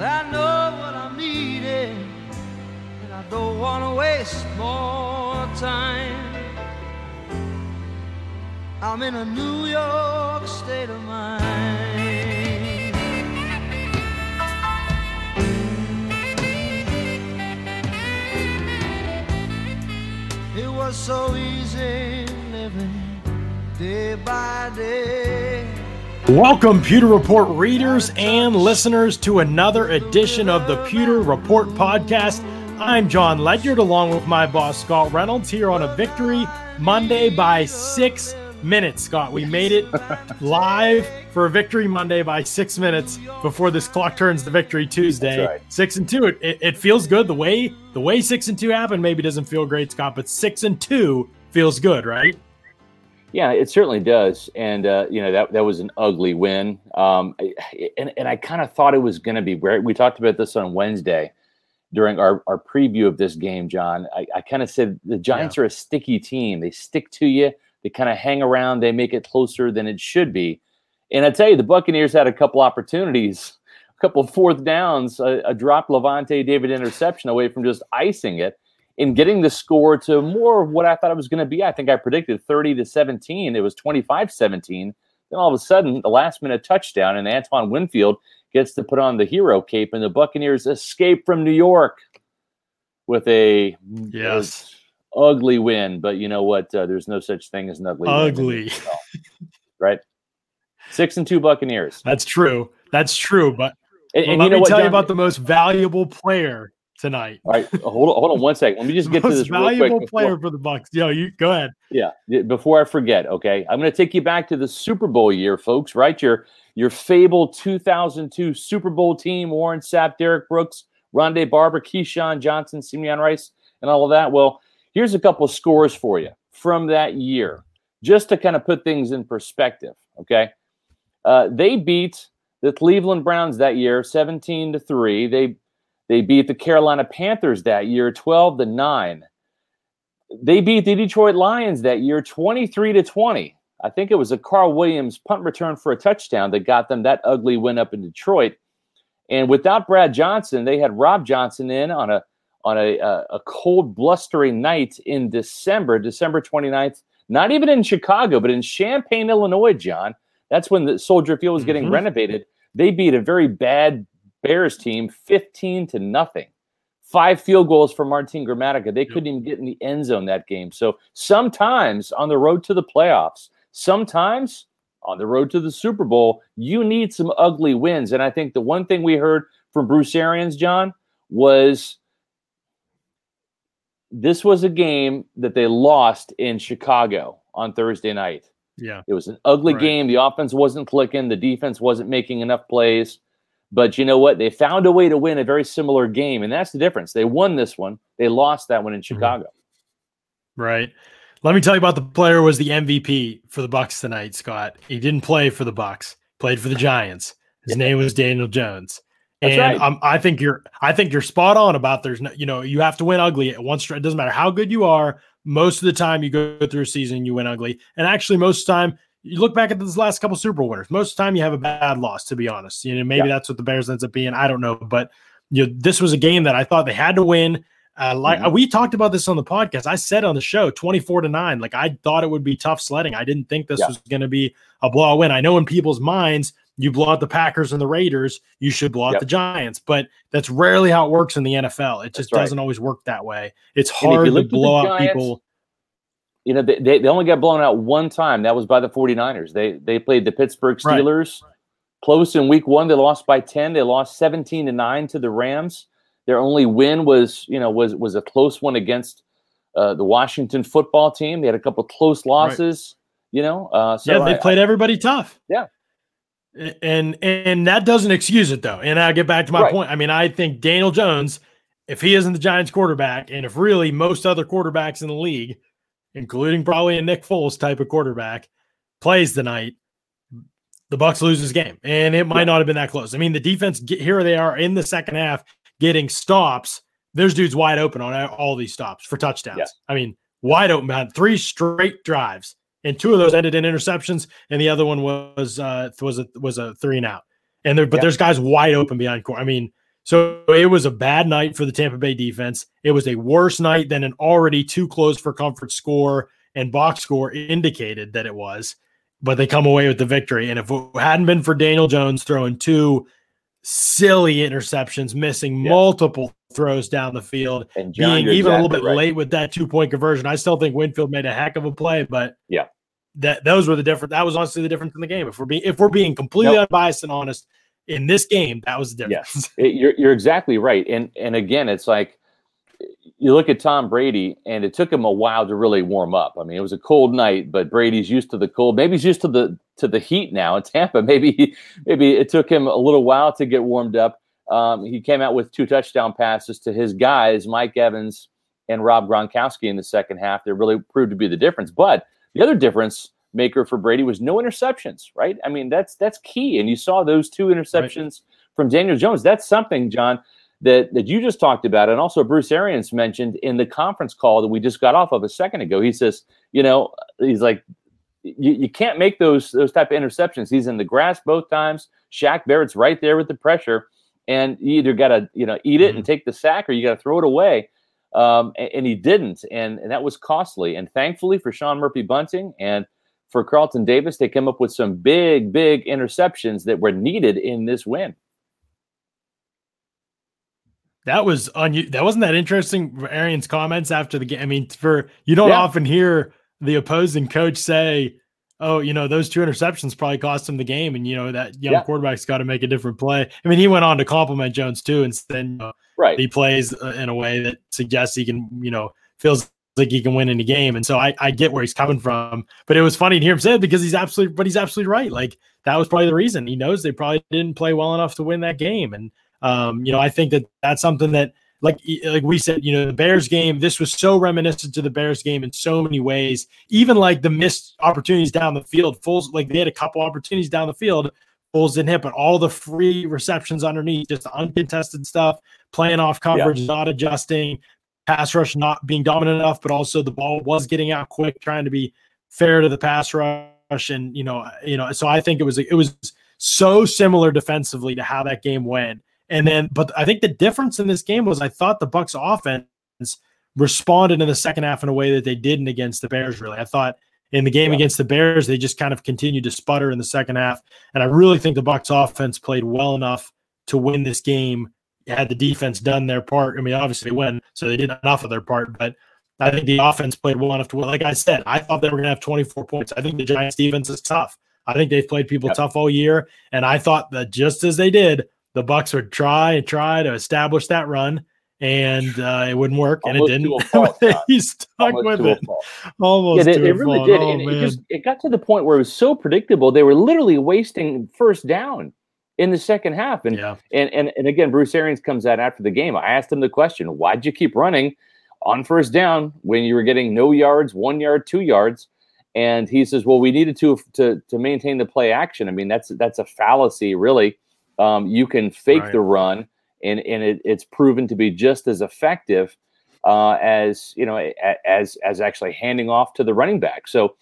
I know what I'm needing, and I don't want to waste more time. I'm in a New York state of mind. It was so easy living day by day. Welcome, Pewter Report readers and listeners, to another edition of the Pewter Report podcast. I'm John Ledyard, along with my boss, Scott Reynolds, here on a victory Monday by six minutes. Scott, we made it live for a victory Monday by six minutes before this clock turns to victory Tuesday. right. Six and two. It, it, it feels good. The way the way six and two happened maybe doesn't feel great, Scott, but six and two feels good, right? Yeah, it certainly does, and uh, you know that that was an ugly win. Um, and and I kind of thought it was going to be. We talked about this on Wednesday during our, our preview of this game, John. I, I kind of said the Giants are a sticky team. They stick to you. They kind of hang around. They make it closer than it should be. And I tell you, the Buccaneers had a couple opportunities, a couple fourth downs, a, a dropped Lavonte David interception away from just icing it and getting the score to more of what I thought it was going to be. I think I predicted 30 to 17. It was 25 17. Then all of a sudden, the last minute touchdown, and Antoine Winfield gets to put on the hero cape, and the Buccaneers escape from New York with a Yes. ugly win. But you know what? Uh, there's no such thing as an ugly win Ugly. Right? Six and two Buccaneers. That's true. That's true. But And, Well, and let me what? tell you about the most valuable player tonight. All right, hold on, hold on one second. Let me just get to this valuable player before- for the Bucks. Yo, you go ahead. Yeah, before I forget, okay, I'm going to take you back to the Super Bowl year, folks. Right, your your fabled 2002 Super Bowl team: Warren Sapp, Derrick Brooks, Rondé Barber, Keyshawn Johnson, Simeon Rice, and all of that. Well, here's a couple of scores for you from that year, just to kind of put things in perspective. Okay, uh, they beat the Cleveland Browns that year, 17 to three. They they beat the Carolina Panthers that year, 12 to nine they beat the Detroit Lions that year 23 to 20. I think it was a Karl Williams punt return for a touchdown that got them that ugly win up in Detroit. And without Brad Johnson, they had Rob Johnson in on a on a, a, a cold, blustery night in December, December 29th, not even in Chicago, but in Champaign, Illinois, John. That's when the Soldier Field was getting Mhm. renovated. They beat a very bad Bears team 15 to nothing five field goals for Martin Gramatica. They couldn't even get in the end zone that game. So sometimes on the road to the playoffs, sometimes on the road to the Super Bowl, you need some ugly wins. And I think the one thing we heard from Bruce Arians, John, was this was a game that they lost in Chicago on Thursday night. Yeah. It was an ugly Right. game. The offense wasn't clicking. The defense wasn't making enough plays. But you know what? They found a way to win a very similar game, and that's the difference. They won this one. They lost that one in Chicago. Right. Let me tell you about the player who was the MVP for the Bucks tonight, Scott. He didn't play for the Bucks. Played for the Giants. His name was Daniel Jones. That's and right. um, I think you're I think you're spot on about there's no you know you have to win ugly at one. It doesn't matter how good you are. Most of the time you go through a season you win ugly, and actually most of the time you look back at this last couple Super Bowl winners. Most of the time you have a bad loss. To be honest, you know maybe Yeah. that's what the Bears ends up being. I don't know, but you know this was a game that I thought they had to win. Uh, like Mhm. we talked about this on the podcast. I said on the show 24 to 9. Like I thought it would be tough sledding. I didn't think this Yeah. was going to be a blowout win. I know in people's minds, you blow out the Packers and the Raiders, you should blow out Yep. the Giants, but that's rarely how it works in the NFL. It just right. doesn't always work that way. It's And if you hard to look at the blow out people. You know, they, they, only got blown out one time. That was by the 49ers. They they played the Pittsburgh Right. Steelers close in week one. They lost by 10. They lost 17 to 9 to the Rams. Their only win was, you know, was was a close one against uh, the Washington football team. They had a couple of close losses, you know. Uh, so yeah, they I- played everybody tough. Yeah. And and that doesn't excuse it though. And I'll get back to my Right. point. I mean, I think Daniel Jones, if he isn't the Giants quarterback, and if really most other quarterbacks in the league, including probably a Nick Foles type of quarterback, plays tonight, the Bucks lose this game. And it might not have been that close. I mean, the defense get, here they are in the second half getting stops. There's dudes wide open on all these stops for touchdowns. Yeah. I mean, wide open, man. Three straight drives, and two of those ended in interceptions, and the other one was uh was a was a three and out. And there, but Yeah. there's guys wide open behind court. I mean, So it was a bad night for the Tampa Bay defense. It was a worse night than an already too close for comfort score and box score indicated that it was. But they come away with the victory. And if it hadn't been for Daniel Jones throwing two silly interceptions, missing yeah. multiple throws down the field, and John, being even exactly a little bit right. late with that two point conversion, I still think Winfield made a heck of a play. But yeah, that those were the different. That was honestly the difference in the game. If we're being if we're being completely nope. unbiased and honest, in this game, that was the difference. Yes, it, you're you're exactly right. And and again, it's like you look at Tom Brady, and it took him a while to really warm up. I mean, it was a cold night, but Brady's used to the cold. Maybe he's used to the to the heat now in Tampa. Maybe maybe it took him a little while to get warmed up. Um, he came out with two touchdown passes to his guys, Mike Evans and Rob Gronkowski, in the second half. That really proved to be the difference. But the other difference maker for Brady was no interceptions, right? I mean, that's that's key. And you saw those two interceptions right. from Daniel Jones. That's something, John, that that you just talked about, and also Bruce Arians mentioned in the conference call that we just got off of a second ago. He says, you know, he's like, you, you can't make those those type of interceptions. He's in the grass both times. Shaq Barrett's right there with the pressure, and you either got to you know eat it mm-hmm. and take the sack, or you got to throw it away. Um, and, and, he didn't, and, and that was costly. And thankfully for Sean Murphy Bunting and for Carlton Davis, they came up with some big, big interceptions that were needed in this win. That was on you. That wasn't that interesting. Arians' comments after the game. I mean, for you don't yeah. often hear the opposing coach say, "Oh, you know, those two interceptions probably cost him the game," and you know that young yeah. quarterback's got to make a different play. I mean, he went on to compliment Jones too, and then you know, right he plays uh, in a way that suggests he can, you know, feels like he can win any game. And so I, I get where he's coming from. But it was funny to hear him say it because he's absolutely, but he's absolutely right. Like that was probably the reason. He knows they probably didn't play well enough to win that game. And um, you know, I think that that's something that, like like we said, you know, the Bears game. This was so reminiscent to the Bears game in so many ways. Even like the missed opportunities down the field. Foles like they had a couple opportunities down the field. Foles didn't hit, but all the free receptions underneath, just the uncontested stuff, playing off coverage, yeah. not adjusting, pass rush not being dominant enough, but also the ball was getting out quick, trying to be fair to the pass rush. And you know, you know, so I think it was it was so similar defensively to how that game went. And then, but I think the difference in this game was I thought the Bucks offense responded in the second half in a way that they didn't against the Bears. Really, I thought in the game yeah. against the Bears they just kind of continued to sputter in the second half, and I really think the Bucks offense played well enough to win this game had the defense done their part, I mean, obviously they win, so they did enough of their part. But I think the offense played well enough to win. Like I said, I thought they were going to have 24 points. I think the Giants defense is tough. I think they've played people yep. tough all year, and I thought that just as they did, the Bucks would try and try to establish that run, and uh, it wouldn't work, Almost and it didn't. Fault, he stuck Almost with it. Almost, yeah, they, really did. Oh, it, just, it got to the point where it was so predictable. They were literally wasting first down in the second half. And yeah. and, and and again, Bruce Arians comes out after the game. I asked him the question, why'd you keep running on first down when you were getting no yards, one yard, two yards? And he says, Well, we needed to to to maintain the play action. I mean, that's that's a fallacy, really. Um, you can fake right. the run, and and it, it's proven to be just as effective uh, as you know as as actually handing off to the running back. So,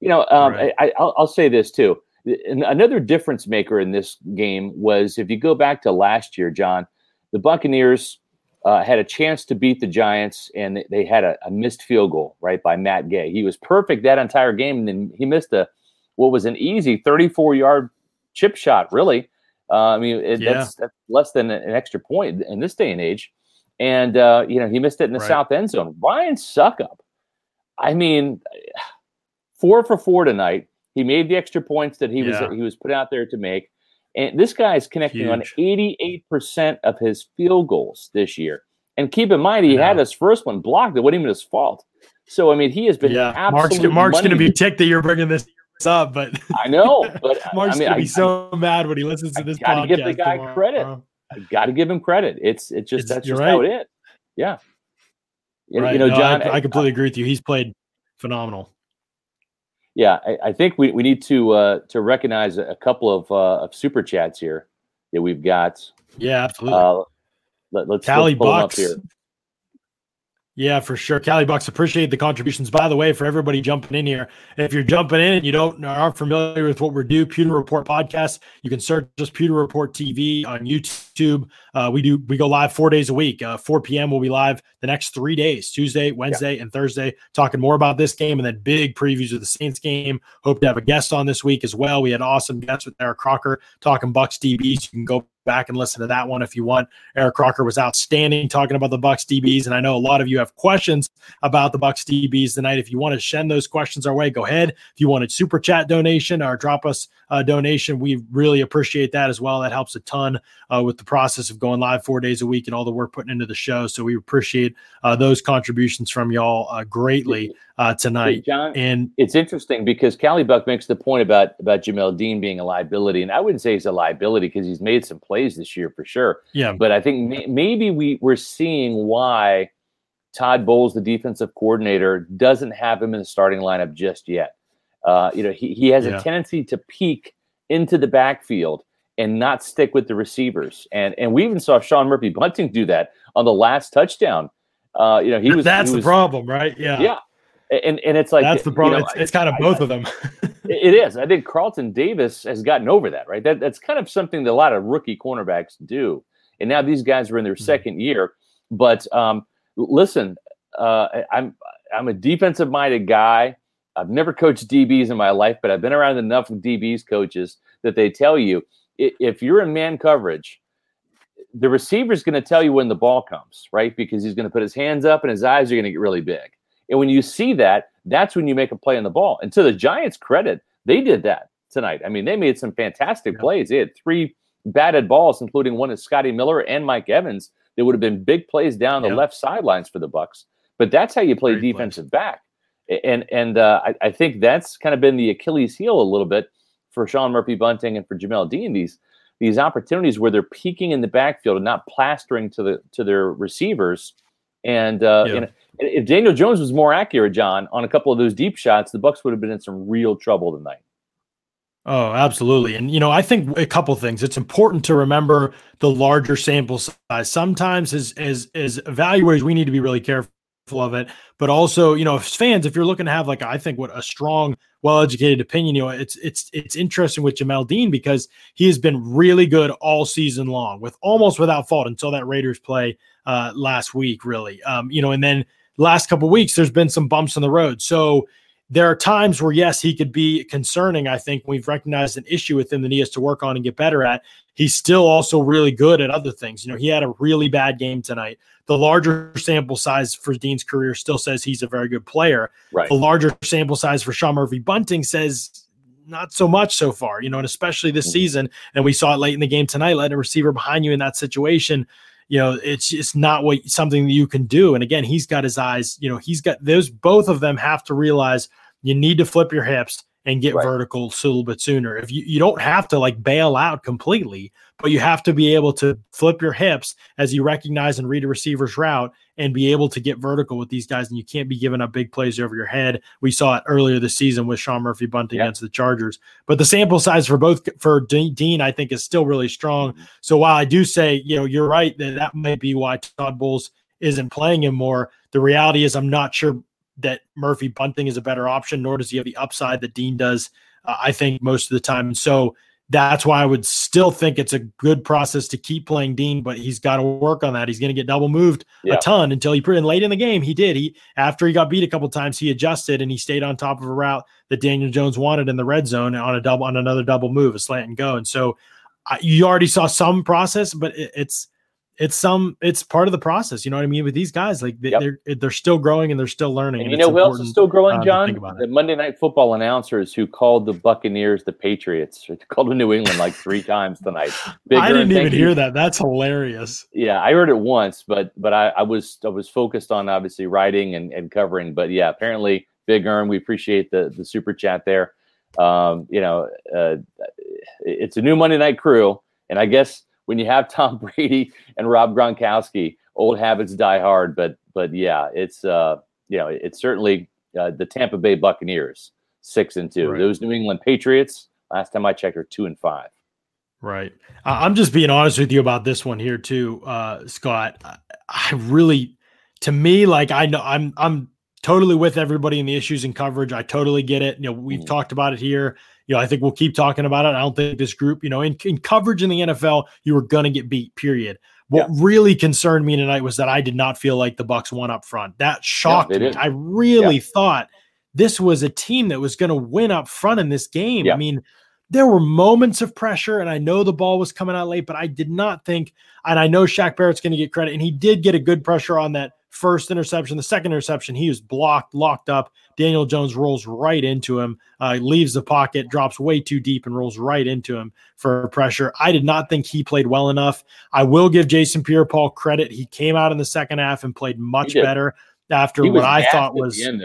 you know, um, right. I, I'll, I'll say this too another difference maker in this game was if you go back to last year, John, the Buccaneers uh, had a chance to beat the Giants, and they had a, a, missed field goal right by Matt Gay. He was perfect that entire game, and then he missed a what was an easy 34 yard chip shot. Really, uh, I mean it, yeah. that's, that's, less than an extra point in this day and age. And uh, you know he missed it in the right. south end zone. Ryan Succop, I mean, four for four tonight he made the extra points that he yeah. was he was put out there to make. And this guy is connecting Huge. on 88% of his field goals this year. And keep in mind, he had his first one blocked. It wasn't even his fault. So I mean, he has been yeah. Mark's, Mark's going to be ticked that you're bringing this up, but I know. But Mark's I mean, going to be so I, mad when he listens to this. Got to give the guy tomorrow. credit. I got to give him credit. It's it's just it's, that's just right. how it is. Yeah. Right. You know, no, John, I, I completely agree with you. He's played phenomenal yeah, I, I, think we, we need to uh, to recognize a couple of uh, of super chats here that we've got. Yeah, absolutely. Uh, let, us Tally let's pull Bucks. up here. Yeah, for sure. Cali Bucks appreciate the contributions. By the way, for everybody jumping in here, if you're jumping in and you don't aren't familiar with what we do, Pewter Report podcast, you can search just Pewter Report TV on YouTube. Uh, we do we go live four days a week. Uh, 4 p.m. We'll be live the next three days: Tuesday, Wednesday, yeah. and Thursday, talking more about this game and then big previews of the Saints game. Hope to have a guest on this week as well. We had awesome guests with Eric Crocker talking Bucks DBs. You can go back and listen to that one if you want. Eric Crocker was outstanding talking about the Bucks DBs, and I know a lot of you have questions about the Bucks DBs tonight. If you want to send those questions our way, go ahead. If you want a super chat donation or drop us a donation, we really appreciate that as well. That helps a ton uh, with the process of going live four days a week and all the work putting into the show. So we appreciate uh, those contributions from y'all uh, greatly uh, tonight. Hey, John, and it's interesting because Cali Buck makes the point about about Jamel Dean being a liability, and I wouldn't say he's a liability because he's made some plays this year for sure. Yeah, but I think may, maybe we we're seeing why Todd Bowles, the defensive coordinator, doesn't have him in the starting lineup just yet. Uh, you know, he he has yeah. a tendency to peek into the backfield and not stick with the receivers, and and we even saw Sean Murphy Bunting do that on the last touchdown. Uh, you know, he was that's he the problem, right? Yeah, yeah and and it's like that's the problem. You know, it's, it's, kind of both I, of them. it is. I think Carlton Davis has gotten over that, right? That that's kind of something that a lot of rookie cornerbacks do. And now these guys are in their mm-hmm. second year. But um, listen, uh, I'm I'm a defensive minded guy. I've never coached DBs in my life, but I've been around enough DBs coaches that they tell you if you're in man coverage, the receiver is going to tell you when the ball comes, right? Because he's going to put his hands up and his eyes are going to get really big. And when you see that, that's when you make a play on the ball. And to the Giants' credit, they did that tonight. I mean, they made some fantastic yeah. plays. They had three batted balls, including one of Scotty Miller and Mike Evans. That would have been big plays down the yeah. left sidelines for the Bucks. But that's how you play Great defensive back. And and uh, I, I, think that's kind of been the Achilles heel a little bit for Sean Murphy Bunting and for Jamel Dean. These these opportunities where they're peeking in the backfield and not plastering to the to their receivers. And uh, yeah. If Daniel Jones was more accurate, John, on a couple of those deep shots, the Bucks would have been in some real trouble tonight. Oh, absolutely. And you know, I think a couple things. It's important to remember the larger sample size. Sometimes as as as evaluators, we need to be really careful of it. But also, you know, as fans, if you're looking to have like I think what a strong, well-educated opinion, you know, it's it's it's interesting with Jamel Dean because he has been really good all season long, with almost without fault until that Raiders play uh last week, really. Um, you know, and then last couple weeks, there's been some bumps on the road. So there are times where, yes, he could be concerning. I think we've recognized an issue with him that he has to work on and get better at. He's still also really good at other things. You know, he had a really bad game tonight. The larger sample size for Dean's career still says he's a very good player. Right. The larger sample size for Sean Murphy Bunting says not so much so far, you know, and especially this mm-hmm. season. And we saw it late in the game tonight, letting a receiver behind you in that situation you know it's just not what something that you can do and again he's got his eyes you know he's got those both of them have to realize you need to flip your hips and get right. vertical a little bit sooner if you, you don't have to like bail out completely but you have to be able to flip your hips as you recognize and read a receiver's route and be able to get vertical with these guys. And you can't be giving up big plays over your head. We saw it earlier this season with Sean Murphy bunting yep. against the Chargers. But the sample size for both for Dean, I think, is still really strong. Mm-hmm. So while I do say, you know, you're right that that might be why Todd Bowles isn't playing him more. The reality is, I'm not sure that Murphy bunting is a better option, nor does he have the upside that Dean does. Uh, I think most of the time. And so that's why I would still think it's a good process to keep playing Dean, but he's got to work on that. He's going to get double moved yeah. a ton until he put in late in the game. He did. He after he got beat a couple times, he adjusted and he stayed on top of a route that Daniel Jones wanted in the red zone on a double on another double move, a slant and go. And so I, you already saw some process, but it, it's it's some it's part of the process. You know what I mean? With these guys, like they, yep. they're they're still growing and they're still learning. And, and you know who else is still growing, uh, John? The Monday Night Football announcers who called the Buccaneers the Patriots. Called them New England like three times tonight. Big I didn't even hear that. That's hilarious. Yeah, I heard it once, but but I, I was I was focused on obviously writing and, and covering. But yeah, apparently Big Earn, we appreciate the the super chat there. Um, you know, uh, it's a new Monday Night crew, and I guess when you have Tom Brady and Rob Gronkowski, old habits die hard. But but yeah, it's uh you know it's certainly uh, the Tampa Bay Buccaneers six and two. Right. Those New England Patriots, last time I checked, are two and five. Right. I'm just being honest with you about this one here too, uh, Scott. I really to me, like I know I'm I'm totally with everybody in the issues and coverage. I totally get it. You know, we've mm-hmm. talked about it here. You know, I think we'll keep talking about it. I don't think this group, you know, in, in coverage in the NFL, you were gonna get beat, period. What yeah. really concerned me tonight was that I did not feel like the Bucks won up front. That shocked yeah, me. I really yeah. thought this was a team that was going to win up front in this game. I mean, there were moments of pressure, and I know the ball was coming out late, but I did not think, and I know Shaq Barrett's going to get credit, and he did get a good pressure on that first interception. The second interception, he was blocked, locked up. Daniel Jones rolls right into him, uh, leaves the pocket, drops way too deep, and rolls right into him for pressure. I did not think he played well enough. I will give Jason Pierre Paul credit. He came out in the second half and played much better after what I thought was. End,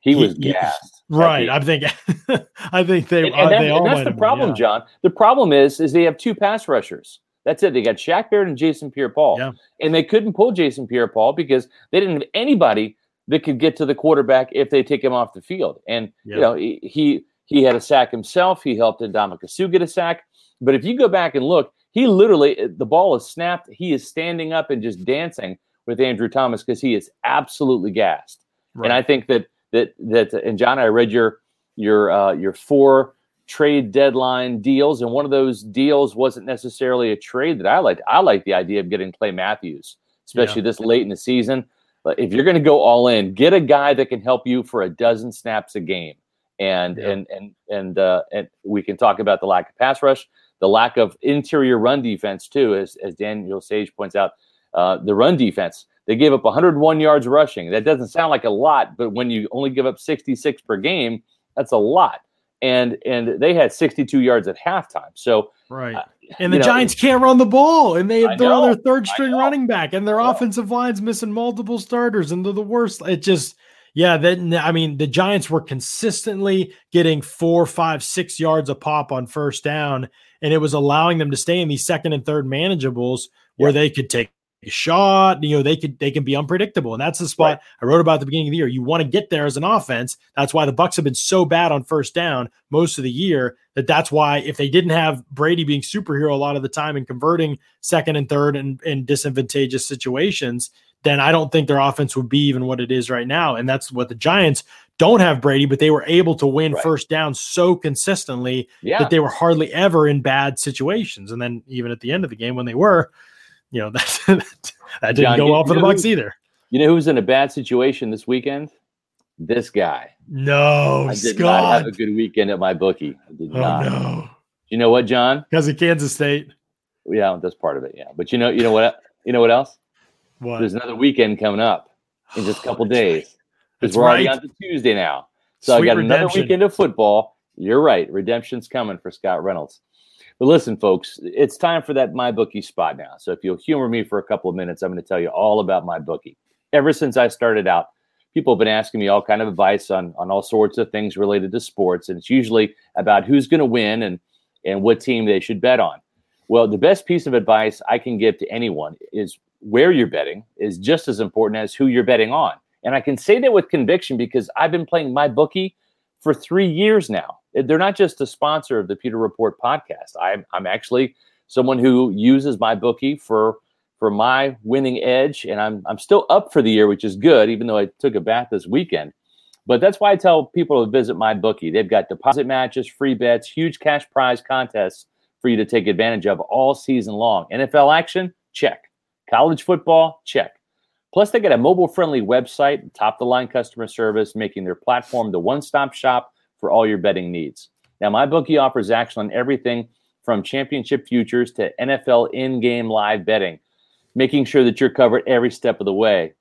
he, he was gassed. Right. I think I think they, and, and, uh, that, they and that's the problem, been, yeah. John. The problem is is they have two pass rushers. That's it. They got Shaq Barrett and Jason Pierre-Paul. Yeah. And they couldn't pull Jason Pierre-Paul because they didn't have anybody that could get to the quarterback if they take him off the field. And yeah. you know, he he had a sack himself. He helped Ndamukong Suh get a sack. But if you go back and look, he literally the ball is snapped. He is standing up and just dancing with Andrew Thomas because he is absolutely gassed. Right. And I think that that that and John, I read your your uh, your four trade deadline deals, and one of those deals wasn't necessarily a trade that I liked. I like the idea of getting Clay Matthews, especially yeah. this late in the season. But if you're going to go all in, get a guy that can help you for a dozen snaps a game, and yeah. and and and uh, and we can talk about the lack of pass rush, the lack of interior run defense too, as as Daniel Sage points out. Uh, the run defense they gave up 101 yards rushing. That doesn't sound like a lot, but when you only give up 66 per game, that's a lot and and they had 62 yards at halftime. So right, uh, and the Giants can't run the ball, and they they're on their third string running back, and their yeah. offensive line's missing multiple starters, and they're the worst. It just yeah, then I mean the Giants were consistently getting four, five, six yards a pop on first down, and it was allowing them to stay in these second and third manageables where yeah. they could take shot. You know, they could they can be unpredictable, and that's the spot right. I wrote about at the beginning of the year. You want to get there as an offense. That's why the Bucks have been so bad on first down most of the year. That that's why if they didn't have Brady being superhero a lot of the time and converting second and third in, in disadvantageous situations, then I don't think their offense would be even what it is right now. And that's what the Giants don't have Brady, but they were able to win right. first down so consistently yeah. that they were hardly ever in bad situations. And then even at the end of the game when they were, you know that that didn't John, go well for the Bucs either. You know who's in a bad situation this weekend? This guy. No, I did Scott. not have a good weekend at my bookie. I did oh, not. No. You know what, John? Because of Kansas State. Yeah, that's part of it. Yeah, but you know, you know what? You know what else? What? There's another weekend coming up in just a couple days because we're right. already on to Tuesday now. So Sweet I got redemption. another weekend of football. You're right. Redemption's coming for Scott Reynolds. But listen, folks, it's time for that My Bookie spot now. So if you'll humor me for a couple of minutes, I'm going to tell you all about My Bookie. Ever since I started out, people have been asking me all kind of advice on on all sorts of things related to sports, and it's usually about who's going to win and and what team they should bet on. Well, the best piece of advice I can give to anyone is where you're betting is just as important as who you're betting on. And I can say that with conviction because I've been playing my bookie for three years now. They're not just a sponsor of the Pewter Report podcast. I'm, I'm actually someone who uses MyBookie for for my winning edge, and I'm I'm still up for the year, which is good, even though I took a bath this weekend. But that's why I tell people to visit my bookie. They've got deposit matches, free bets, huge cash prize contests for you to take advantage of all season long. NFL action, check. College football, check. Plus, they got a mobile friendly website, top the line customer service, making their platform the one stop shop for all your betting needs. Now, my bookie offers action on everything from championship futures to NFL in game live betting, making sure that you're covered every step of the way.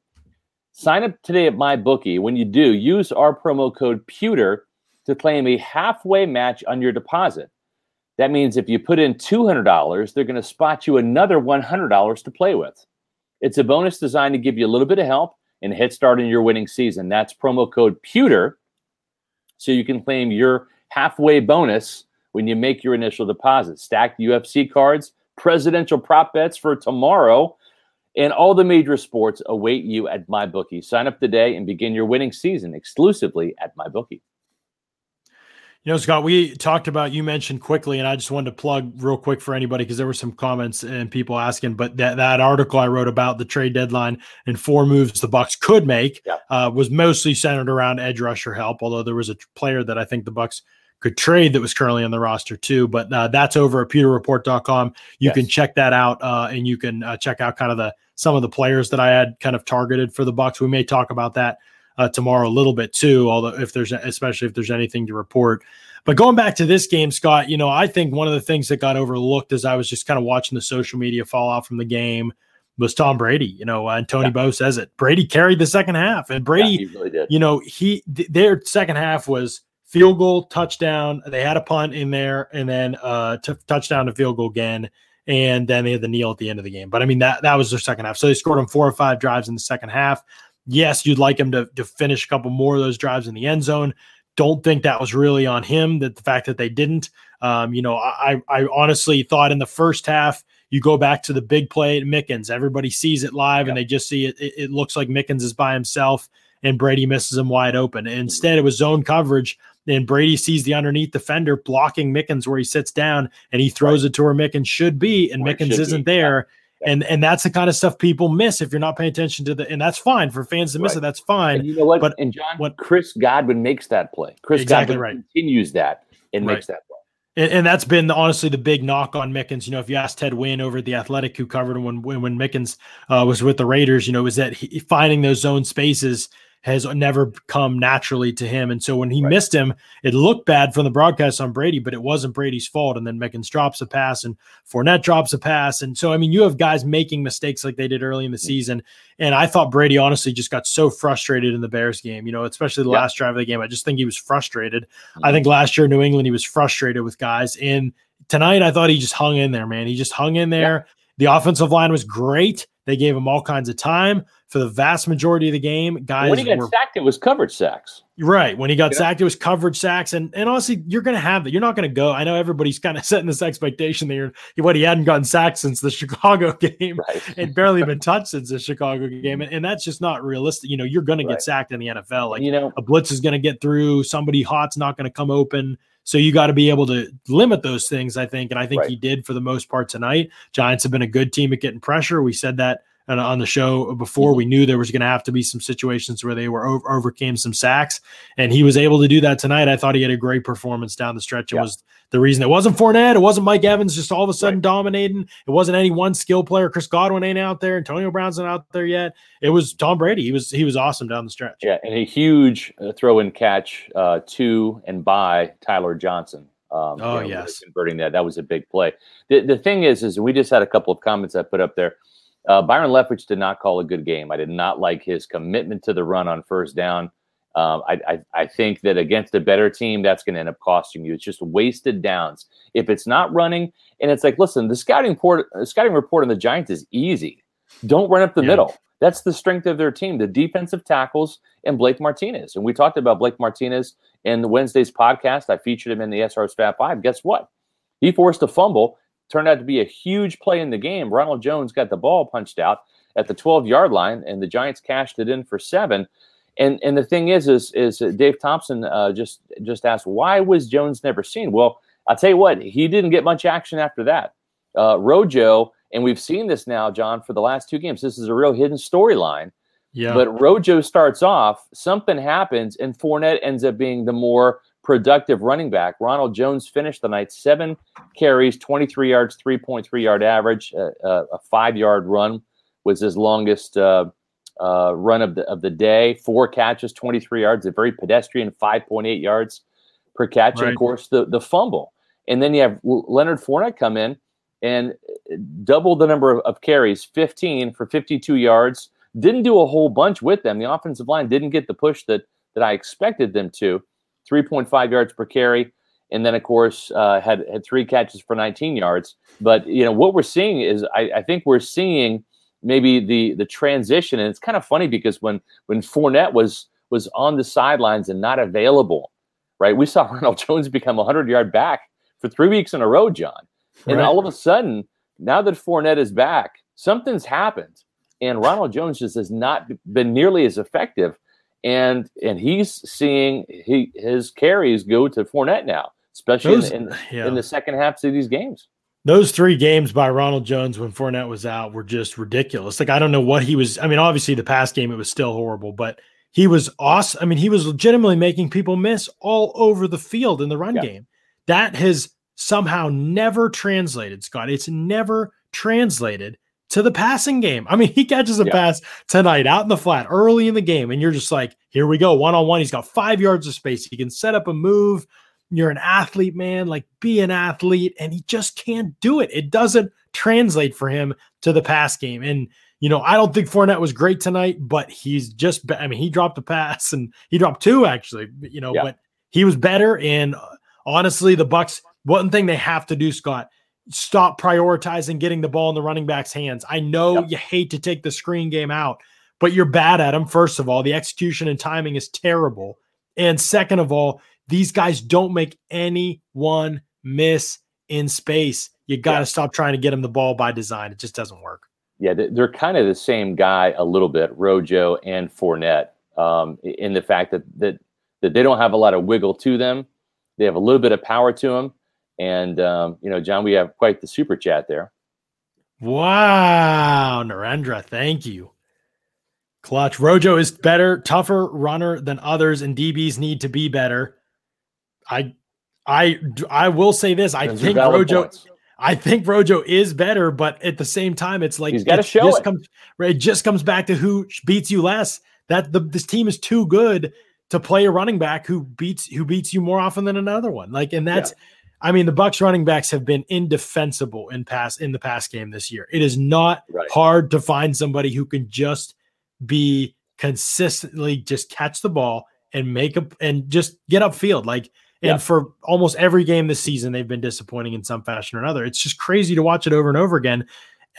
Sign up today at my bookie. When you do, use our promo code PEWTER to claim a halfway match on your deposit. That means if you put in $200, they're going to spot you another $100 to play with. It's a bonus designed to give you a little bit of help and head start in your winning season. That's promo code PEWTER so you can claim your halfway bonus when you make your initial deposit. Stacked UFC cards, presidential prop bets for tomorrow, and all the major sports await you at MyBookie. Sign up today and begin your winning season exclusively at MyBookie. You know, Scott, we talked about you mentioned quickly, and I just wanted to plug real quick for anybody because there were some comments and people asking. But that, that article I wrote about the trade deadline and four moves the Bucks could make yeah. uh, was mostly centered around edge rusher help. Although there was a player that I think the Bucks could trade that was currently on the roster too. But uh, that's over at pewterreport.com. You yes. can check that out, uh, and you can uh, check out kind of the some of the players that I had kind of targeted for the Bucks. We may talk about that uh, tomorrow a little bit too. Although if there's especially if there's anything to report. But going back to this game, Scott, you know, I think one of the things that got overlooked as I was just kind of watching the social media fallout from the game was Tom Brady. You know, and Tony yeah. Bo says it. Brady carried the second half, and Brady, yeah, really you know, he th- their second half was field goal, touchdown. They had a punt in there, and then uh, t- touchdown to field goal again, and then they had the kneel at the end of the game. But I mean, that that was their second half. So they scored on four or five drives in the second half. Yes, you'd like him to, to finish a couple more of those drives in the end zone. Don't think that was really on him. That the fact that they didn't. Um, you know, I I honestly thought in the first half you go back to the big play at Mickens. Everybody sees it live yeah. and they just see it, it. It looks like Mickens is by himself and Brady misses him wide open. Instead, it was zone coverage. And Brady sees the underneath defender blocking Mickens where he sits down and he throws right. it to where Mickens should be, and where Mickens isn't be. there. And and that's the kind of stuff people miss if you're not paying attention to the and that's fine for fans to miss right. it that's fine and you know what but and john what chris godwin makes that play chris exactly godwin right. continues that and right. makes that play and, and, that's been honestly the big knock on Mickens. You know, if you ask Ted Nguyen over at the Athletic, who covered him when when, when Mickens uh, was with the Raiders, you know, is that he, finding those zone spaces has never come naturally to him. And so when he right. missed him, it looked bad from the broadcast on Brady, but it wasn't Brady's fault. And then Mickens drops a pass and Fournette drops a pass. And so, I mean, you have guys making mistakes like they did early in the season. And I thought Brady honestly just got so frustrated in the Bears game, you know, especially the last drive of the game. I just think he was frustrated. Mm-hmm. I think last year in New England, he was frustrated with guys. And tonight, I thought he just hung in there, man. He just hung in there. The offensive line was great. They gave him all kinds of time for the vast majority of the game. Guys, when he got were, sacked, it was coverage sacks. Right. When he got yeah. sacked, it was coverage sacks. And and honestly, you're going to have it. You're not going to go. I know everybody's kind of setting this expectation that you're, what he hadn't gotten sacked since the Chicago game right. and barely been touched since the Chicago game. And, and that's just not realistic. You know, you're going right. to get sacked in the NFL. Like, you know, a blitz is going to get through. Somebody hot's not going to come open. So you got to be able to limit those things, I think. And I think right. he did for the most part tonight. Giants have been a good team at getting pressure. We said that on the show before. We knew there was going to have to be some situations where they were over, overcame some sacks, and he was able to do that tonight. I thought he had a great performance down the stretch. It yeah. was the reason it wasn't Fournette, it wasn't Mike Evans, just all of a sudden right. dominating. It wasn't any one skill player. Chris Godwin ain't out there. Antonio Brown's not out there yet. It was Tom Brady. He was he was awesome down the stretch. Yeah, and a huge uh, throw and catch uh, to and by Tyler Johnson. Um, oh you know, yes, converting that that was a big play. The the thing is, is we just had a couple of comments I put up there. Uh, Byron Leftwich did not call a good game. I did not like his commitment to the run on first down. Um, I, I, I, think that against a better team, that's going to end up costing you. It's just wasted downs. If it's not running, and it's like, listen, the scouting report, uh, scouting report on the Giants is easy. Don't run up the yeah. middle. That's the strength of their team, the defensive tackles and Blake Martinez. And we talked about Blake Martinez in the Wednesday's podcast. I featured him in the SR's Fab Five. Guess what? He forced a fumble turned out to be a huge play in the game. Ronald Jones got the ball punched out at the 12 yard line, and the Giants cashed it in for seven. And and the thing is, is is Dave Thompson uh, just just asked why was Jones never seen? Well, I'll tell you what, he didn't get much action after that. Uh, Rojo, and we've seen this now, John, for the last two games. This is a real hidden storyline. Yeah. But Rojo starts off, something happens, and Fournette ends up being the more productive running back. Ronald Jones finished the night seven carries, 23 yards, 3.3 yard average. Uh, uh, a five yard run was his longest uh, uh, run of the, of the day. Four catches, 23 yards, a very pedestrian 5.8 yards per catch. Right. And of course, the, the fumble. And then you have Leonard Fournette come in and uh, double the number of, of carries, 15 for 52 yards. Didn't do a whole bunch with them. The offensive line didn't get the push that that I expected them to. 3.5 yards per carry, and then of course uh, had had three catches for 19 yards. But you know what we're seeing is I, I, think we're seeing maybe the the transition, and it's kind of funny because when when Fournette was was on the sidelines and not available, right? We saw Ronald Jones become a 100 yard back for three weeks in a row, John, and right. all of a sudden now that Fournette is back, something's happened, and Ronald Jones just has not been nearly as effective and and he's seeing he his carries go to Fournette now, especially Those- in, in, yeah. in the second halves of these games. Those three games by Ronald Jones when Fournette was out were just ridiculous. Like I don't know what he was. I mean, obviously the past game it was still horrible, but he was awesome. I mean, he was legitimately making people miss all over the field in the run Yeah. game. That has somehow never translated, Scott. It's never translated to the passing game. I mean, he catches a Yeah. pass tonight out in the flat early in the game, and you're just like, here we go, one on one. He's got five yards of space. He can set up a move. You're an athlete, man. Like, be an athlete. And he just can't do it. It doesn't translate for him to the pass game. And, you know, I don't think Fournette was great tonight, but he's just, I mean, he dropped a pass and he dropped two actually, you know, Yeah. but he was better. And uh, honestly, the Bucks, one thing they have to do, Scott, stop prioritizing getting the ball in the running back's hands. I know Yep. you hate to take the screen game out, but you're bad at them. First of all, the execution and timing is terrible. And second of all, these guys don't make anyone miss in space. You got to Yeah. stop trying to get them the ball by design. It just doesn't work. Yeah, they- they're kind of the same guy a little bit, Rojo and Fournette, um, in the fact that that that they don't have a lot of wiggle to them. They have a little bit of power to them, and um, you know, John, we have quite the super chat there. Wow, Narendra, thank you. Clutch. Rojo is better, tougher runner than others, and DBs need to be better. I, I, I will say this. I Those think Rojo. points. I think Rojo is better, but at the same time, it's like He's gotta show just it. Comes, right, it just comes back to who beats you less. That the this team is too good to play a running back who beats who beats you more often than another one. Like, and that's, I mean, the Bucks running backs have been indefensible in pass in the pass game this year. It is not Right. hard to find somebody who can just be consistently just catch the ball and make up and just get upfield. Like, and Yeah. for almost every game this season, they've been disappointing in some fashion or another. It's just crazy to watch it over and over again.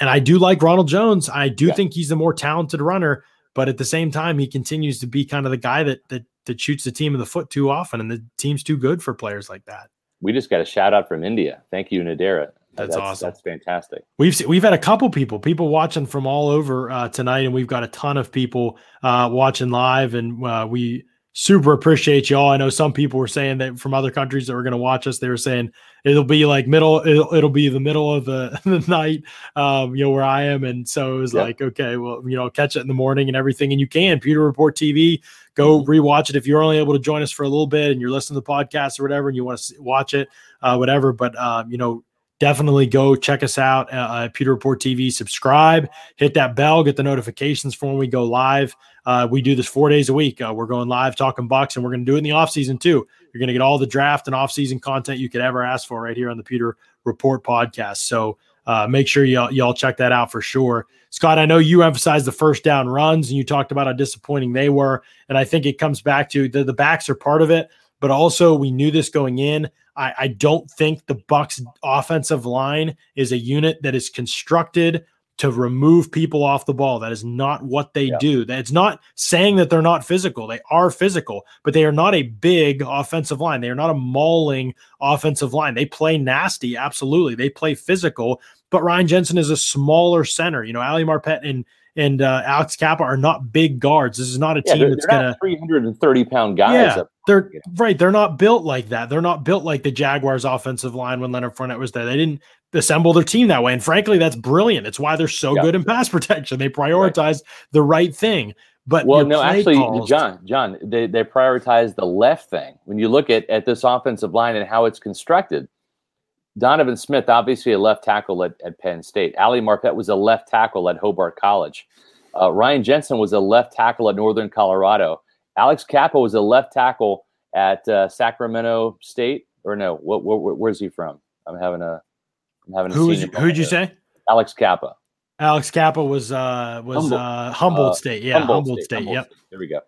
And I do like Ronald Jones. I do Yeah. think he's the more talented runner, but at the same time, he continues to be kind of the guy that that that shoots the team in the foot too often, and the team's too good for players like that. We just got a shout out from India. Thank you, Nadera. That's awesome. That's fantastic. We've se- we've had a couple people people watching from all over uh, tonight, and we've got a ton of people uh, watching live, and uh, we super appreciate y'all. I know some people were saying that from other countries that were going to watch us, they were saying it'll be like middle, it'll, it'll be the middle of the, the night, um, you know, where I am, and so it was Yeah. like, okay, well, you know, catch it in the morning and everything, and you can Pewter Report TV. Go rewatch it if you're only able to join us for a little bit and you're listening to the podcast or whatever, and you want to watch it, uh, whatever. But um, you know, definitely go check us out uh, at Pewter Report TV. Subscribe, hit that bell, get the notifications for when we go live. Uh, we do this four days a week. Uh, we're going live talking Bucks, and we're going to do it in the off season too. You're going to get all the draft and off season content you could ever ask for right here on the Pewter Report podcast. So uh, make sure y'all y'all check that out for sure. Scott, I know you emphasized the first down runs, and you talked about how disappointing they were, and I think it comes back to the, the backs are part of it, but also we knew this going in. I, I don't think the Bucks offensive line is a unit that is constructed to remove people off the ball. That is not what they Yeah. do. That it's not saying that they're not physical. They are physical, but they are not a big offensive line. They are not a mauling offensive line. They play nasty, absolutely. They play physical, but Ryan Jensen is a smaller center. You know, Ali Marpet and and uh, Alex Cappa are not big guards. This is not a Yeah, team they're, that's they're gonna 330 pound guys. yeah, up- they're right. They're not built like that. They're not built like the Jaguars' offensive line when Leonard Fournette was there. They didn't assemble their team that way, and frankly, that's brilliant. It's why they're so Yeah. good in pass protection. They prioritize the right thing. But Well, no, actually, calls- John, John, they, they prioritize the left thing. When you look at, at this offensive line and how it's constructed, Donovan Smith, obviously a left tackle at, at Penn State. Ali Marpet was a left tackle at Hobart College. Uh, Ryan Jensen was a left tackle at Northern Colorado. Alex Cappa was a left tackle at uh, Sacramento State. Or no, what, what, where's he from? I'm having a, I'm having a. who senior who'd you say? Alex Cappa. Alex Cappa was uh was Humboldt. uh Humboldt Uh, State. Yeah, Humboldt, State. Humboldt Yep. State. There we go.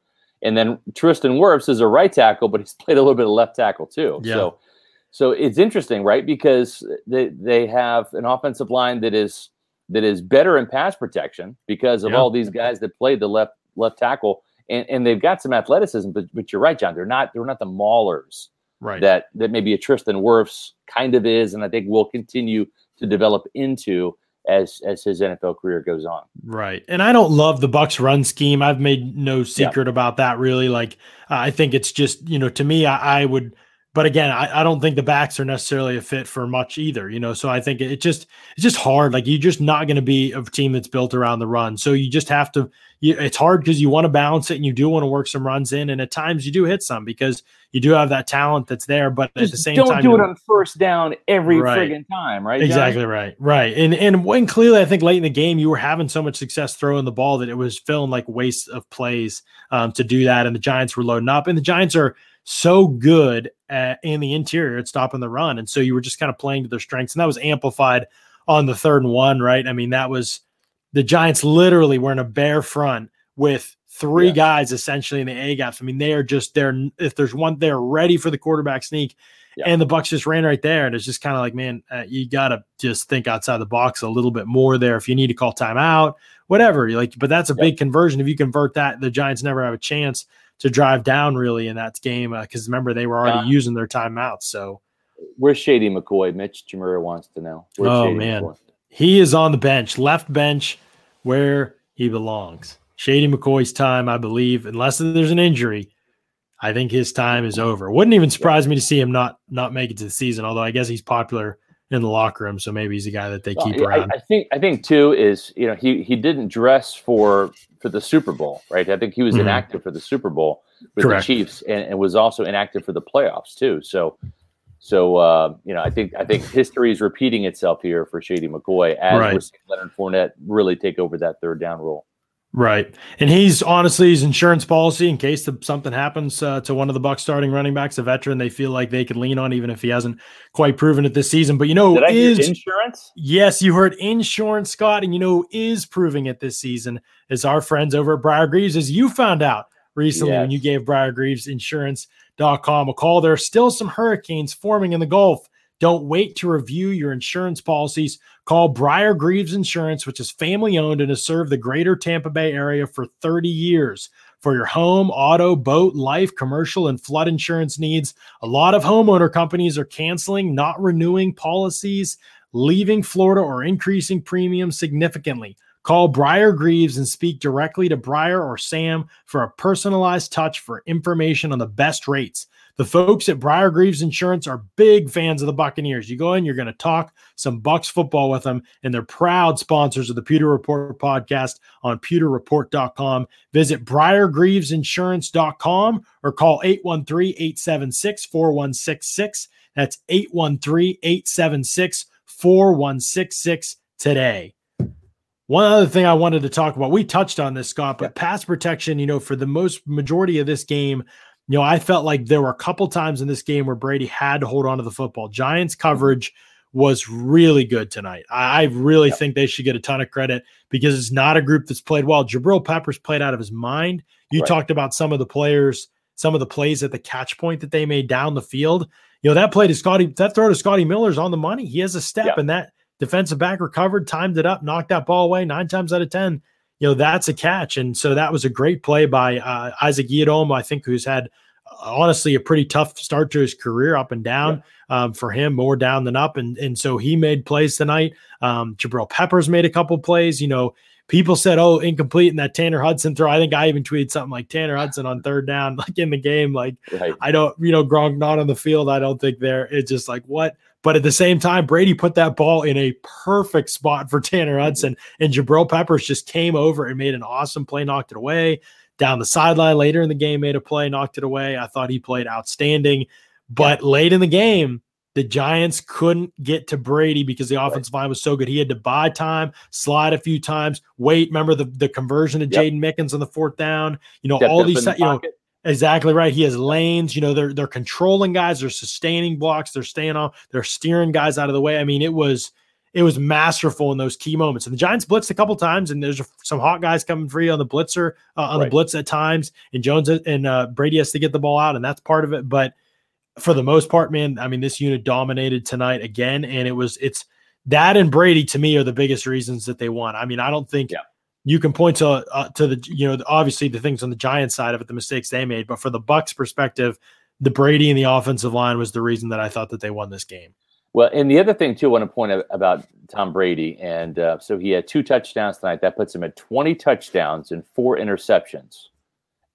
And then Tristan Wirfs is a right tackle, but he's played a little bit of left tackle too. Yeah. So, so it's interesting, right? Because they they have an offensive line that is that is better in pass protection because of Yeah. all these guys that played the left left tackle, and, and they've got some athleticism. But but you're right, John. They're not they're not the maulers Right. that that maybe a Tristan Wirfs kind of is, and I think will continue to develop into. as as his NFL career goes on. Right. And I don't love the Bucks run scheme. I've made no secret yeah. about that really. Like uh, I think it's just, you know, to me I, I would but again, I, I, don't think the backs are necessarily a fit for much either, you know. So I think it just it's just hard. Like you're just not going to be a team that's built around the run. So you just have to. You, it's hard because you want to balance it and you do want to work some runs in, and at times you do hit some because you do have that talent that's there. But just at the same don't time, don't do it on first down every right. friggin' time, right? Exactly right, right. And and when clearly, I think late in the game you were having so much success throwing the ball that it was feeling like waste of plays um, to do that, and the Giants were loading up, and the Giants are so good at, in the interior at stopping the run. And so you were just kind of playing to their strengths. And that was amplified on the third and one, right? I mean, that was the Giants literally were in a bare front with three guys essentially in the A gaps. I mean, they are just they're if there's one, they're ready for the quarterback sneak. Yeah. And the Bucks just ran right there, and it's just kind of like, man, uh, you got to just think outside the box a little bit more there. If you need to call timeout, whatever, you like, but that's a big conversion. If you convert that, the Giants never have a chance to drive down really in that game because uh, remember they were already yeah. using their timeouts. So where's Shady McCoy? Mitch Jamura wants to know. Where's oh Shady man, McCoy? he is on the bench, left bench, where he belongs. Shady McCoy's time, I believe, unless there's an injury, I think his time is over. Wouldn't even surprise me to see him not not make it to the season. Although I guess he's popular in the locker room, so maybe he's a guy that they keep around. I, I, think I think too is you know he he didn't dress for for the Super Bowl, right? I think he was mm-hmm. inactive for the Super Bowl with Correct. the Chiefs, and, and, was also inactive for the playoffs too. So, so uh, you know, I think I think history is repeating itself here for Shady McCoy as right. we're seeing Leonard Fournette really take over that third down role. Right, and he's honestly his insurance policy in case the, something happens uh, to one of the Bucks starting running backs, a veteran they feel like they can lean on, even if he hasn't quite proven it this season. But you know, Did I is insurance? Yes, you heard insurance, Scott, and you know is proving it this season is our friends over at Brier Grieves, as you found out recently yes. when you gave Brier Grieves Insurance.com a call. There are still some hurricanes forming in the Gulf. Don't wait to review your insurance policies. Call Brier Grieves Insurance, which is family owned and has served the greater Tampa Bay area for 30 years. For your home, auto, boat, life, commercial, and flood insurance needs, a lot of homeowner companies are canceling, not renewing policies, leaving Florida, or increasing premiums significantly. Call Brier Grieves and speak directly to Briar or Sam for a personalized touch for information on the best rates. The folks at Brier Grieves Insurance are big fans of the Buccaneers. You go in, you're going to talk some Bucks football with them, and they're proud sponsors of the Pewter Report podcast on pewterreport.com. Visit briargreavesinsurance.com or call 813-876-4166. That's 813-876-4166 today. One other thing I wanted to talk about, we touched on this, Scott, but pass protection, you know, for the most majority of this game, you know, I felt like there were a couple times in this game where Brady had to hold on to the football. Giants mm-hmm. coverage was really good tonight. I, I really yep. think they should get a ton of credit because it's not a group that's played well. Jabril Peppers played out of his mind. You right. talked about some of the players, some of the plays at the catch point that they made down the field. You know, that play to Scotty, that throw to Scotty Miller's on the money. He has a step, yep. and that defensive back recovered, timed it up, knocked that ball away nine times out of 10. You know, that's a catch. And so that was a great play by uh, Isaac Yiadom, I think, who's had uh, honestly a pretty tough start to his career up and down yeah. um, for him, more down than up. And, and so he made plays tonight. Um, Jabril Peppers made a couple plays. You know, people said, oh, incomplete in that Tanner Hudson throw. I think I even tweeted something like Tanner Hudson on third down, like in the game. Like, right. I don't, you know, Gronk not on the field. I don't think there. It's just like, what? But at the same time, Brady put that ball in a perfect spot for Tanner Hudson, and Jabril Peppers just came over and made an awesome play, knocked it away. Down the sideline later in the game, made a play, knocked it away. I thought he played outstanding. But late in the game, the Giants couldn't get to Brady because the offensive right. line was so good. He had to buy time, slide a few times, wait. Remember the, the conversion to yep. Jaydon Mickens on the fourth down? You know, all these, you know, Exactly right. He has lanes. You know, they're they're controlling guys. They're sustaining blocks. They're staying on. They're steering guys out of the way. I mean, it was it was masterful in those key moments. And the Giants blitzed a couple times, and there's some hot guys coming free on the blitzer uh, on right. the blitz at times. And Jones and uh, Brady has to get the ball out, and that's part of it. But for the most part, man, I mean, this unit dominated tonight again, and it was it's that and Brady to me are the biggest reasons that they won. I mean, I don't think. Yeah you can point to uh, to the you know obviously the things on the Giants side of it, the mistakes they made, but for the Bucks perspective, the Brady and the offensive line was the reason that I thought that they won this game. Well, and the other thing too, I want to point out about Tom Brady, and uh, so he had two touchdowns tonight. That puts him at 20 touchdowns and four interceptions.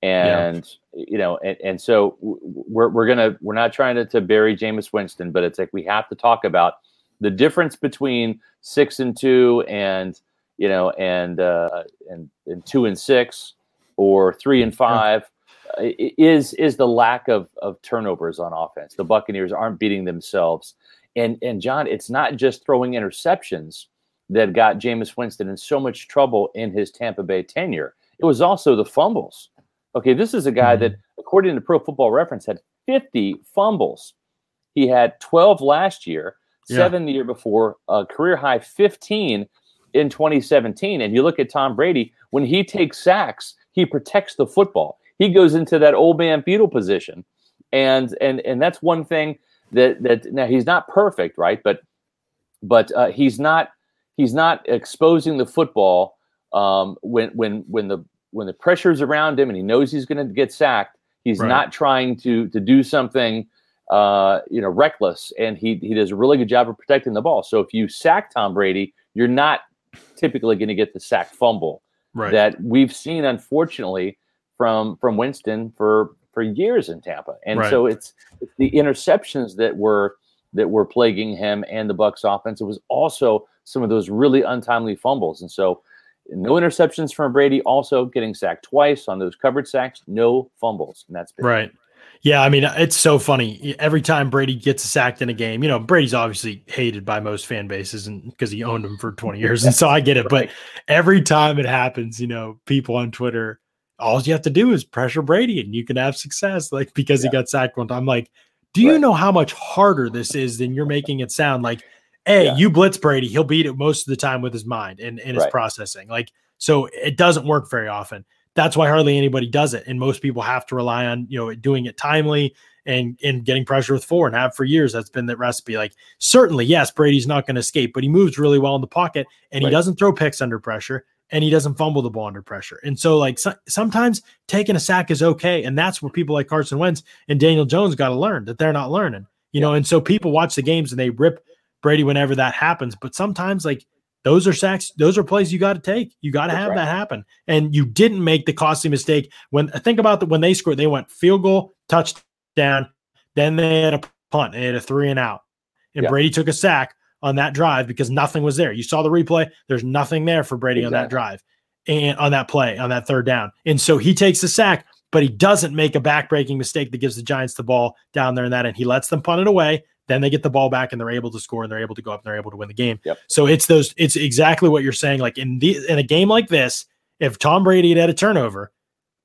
And yeah. you know, and, and so we're we're gonna we're not trying to, to bury Jameis Winston, but it's like we have to talk about the difference between six and two and you know and uh, and and two and six or three and five yeah. is is the lack of of turnovers on offense. The Buccaneers aren't beating themselves, and and John, it's not just throwing interceptions that got Jameis Winston in so much trouble in his Tampa Bay tenure. It was also the fumbles. Okay, this is a guy mm-hmm. that, according to Pro Football Reference, had 50 fumbles. He had 12 last year, seven yeah. the year before, a career high 15 in 2017. And you look at Tom Brady, when he takes sacks, he protects the football. He goes into that old man fetal position. And and and that's one thing that that now he's not perfect, right? But but uh, he's not he's not exposing the football um, when when when the when the pressure's around him and he knows he's going to get sacked, he's right. not trying to to do something uh, you know reckless, and he he does a really good job of protecting the ball. So if you sack Tom Brady, you're not typically going to get the sack fumble right. that we've seen, unfortunately, from from Winston for for years in Tampa. And right. so it's, it's the interceptions that were that were plaguing him and the Bucks offense. It was also some of those really untimely fumbles. And so no interceptions from Brady, also getting sacked twice on those covered sacks, no fumbles. And that's big. right. Yeah, I mean, it's so funny. Every time Brady gets sacked in a game, you know, Brady's obviously hated by most fan bases and because he owned them for 20 years. And so I get it. But every time it happens, you know, people on Twitter, all you have to do is pressure Brady and you can have success. Like because yeah. he got sacked one time. I'm like, do you right. know how much harder this is than you're making it sound like? Hey, yeah. you blitz Brady, he'll beat it most of the time with his mind and, and his processing. Like, so it doesn't work very often that's why hardly anybody does it. And most people have to rely on, you know, doing it timely and and getting pressure with four and have for years. That's been the recipe. Like certainly, yes, Brady's not going to escape, but he moves really well in the pocket and right. he doesn't throw picks under pressure and he doesn't fumble the ball under pressure. And so, like so, sometimes taking a sack is okay, and that's where people like Carson Wentz and Daniel Jones got to learn that they're not learning. You know, and so people watch the games and they rip Brady whenever that happens, but sometimes like those are sacks. Those are plays you got to take. You got to have right. that happen. And you didn't make the costly mistake when think about the when they scored. They went field goal, touchdown. Then they had a punt. They had a three and out. And yeah. Brady took a sack on that drive because nothing was there. You saw the replay. There's nothing there for Brady exactly. on that drive and on that play on that third down. And so he takes the sack, but he doesn't make a backbreaking mistake that gives the Giants the ball down there and that, and he lets them punt it away. Then they get the ball back and they're able to score and they're able to go up and they're able to win the game. Yep. So it's those. It's exactly what you're saying. Like in the in a game like this, if Tom Brady had had a turnover,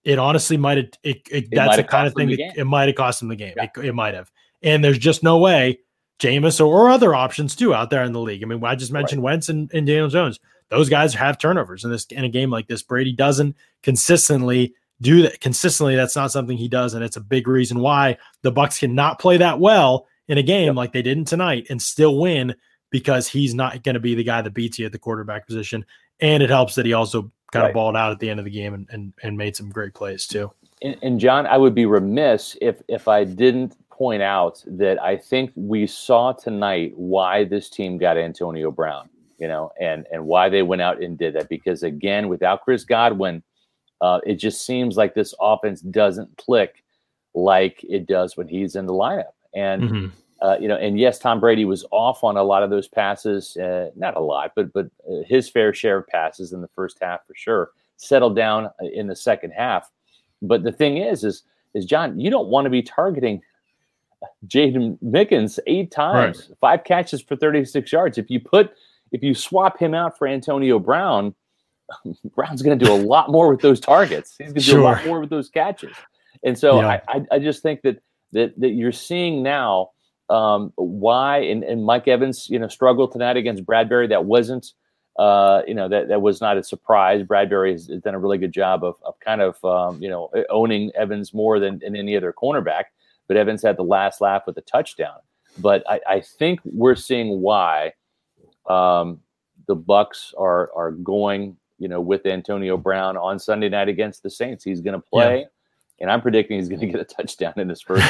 it honestly might have. It, it, it that's the kind of thing that it might have cost him the game. Yeah. It, it might have. And there's just no way Jameis or, or, other options too out there in the league. I mean, I just mentioned right. Wentz and, and Daniel Jones. Those guys have turnovers in this in a game like this. Brady doesn't consistently do that. Consistently, that's not something he does, and it's a big reason why the Bucks cannot play that well in a game yep. like they didn't tonight and still win because he's not going to be the guy that beats you at the quarterback position. And it helps that he also kind right. of balled out at the end of the game and, and, and made some great plays too. And, and, John, I would be remiss if if I didn't point out that I think we saw tonight why this team got Antonio Brown, you know, and and why they went out and did that. Because again, without Chris Godwin, uh, it just seems like this offense doesn't click like it does when he's in the lineup. And mm-hmm. uh, you know, and yes, Tom Brady was off on a lot of those passes. Uh, not a lot, but but uh, his fair share of passes in the first half for sure. Settled down uh, in the second half. But the thing is, is is John, you don't want to be targeting Jaydon Mickens eight times, right. five catches for 36 yards. If you put if you swap him out for Antonio Brown, Brown's going to do a lot more with those targets. He's going to sure. do a lot more with those catches. And so yeah. I, I, I just think that that that you're seeing now um, why and, and Mike Evans, you know, struggled tonight against Bradberry. That wasn't, uh, you know, that, that was not a surprise. Bradberry has, has done a really good job of, of kind of, um, you know, owning Evans more than, than any other cornerback. But Evans had the last laugh with a touchdown. But I, I think we're seeing why um, the Bucks are are going, you know, with Antonio Brown on Sunday night against the Saints. He's going to play. Yeah and I'm predicting he's going to get a touchdown in his first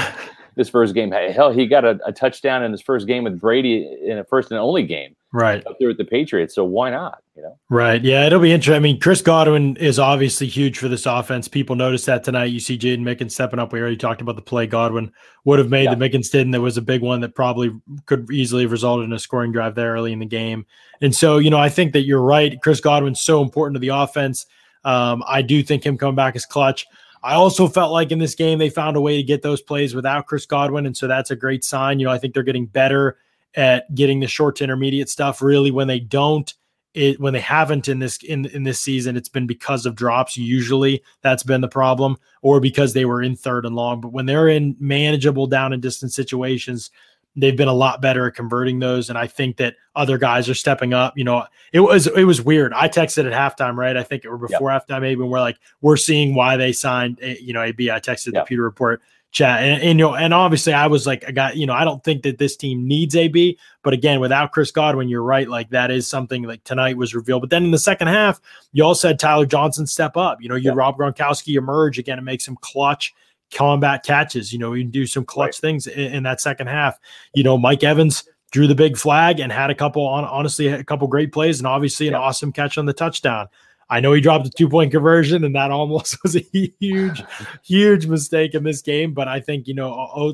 his first game. Hell, he got a, a touchdown in his first game with Brady in a first and only game right up there with the Patriots. So why not? You know, right? Yeah, it'll be interesting. I mean, Chris Godwin is obviously huge for this offense. People noticed that tonight. You see Jaydon Mickens stepping up. We already talked about the play Godwin would have made. Yeah. The Mickens didn't. there was a big one that probably could easily have resulted in a scoring drive there early in the game. And so, you know, I think that you're right. Chris Godwin's so important to the offense. Um, I do think him coming back is clutch. I also felt like in this game they found a way to get those plays without Chris Godwin, and so that's a great sign. You know, I think they're getting better at getting the short to intermediate stuff. Really, when they don't, it when they haven't in this in in this season, it's been because of drops. Usually, that's been the problem, or because they were in third and long. But when they're in manageable down and distance situations, they've been a lot better at converting those and i think that other guys are stepping up you know it was it was weird i texted at halftime right i think it were before yep. halftime maybe and we're like we're seeing why they signed eh, you know ab i texted yep. the Pewter report chat and, and, you know and obviously i was like i got you know i don't think that this team needs ab but again without chris godwin you're right like that is something like tonight was revealed but then in the second half you all said tyler johnson step up you know you yep. rob gronkowski emerge again and makes him clutch combat catches. You know, you can do some clutch right. things in, in, that second half. You know, Mike Evans drew the big flag and had a couple on honestly a couple great plays and obviously an awesome catch on the touchdown. I know he dropped a two point conversion and that almost was a huge, huge mistake in this game. But I think you know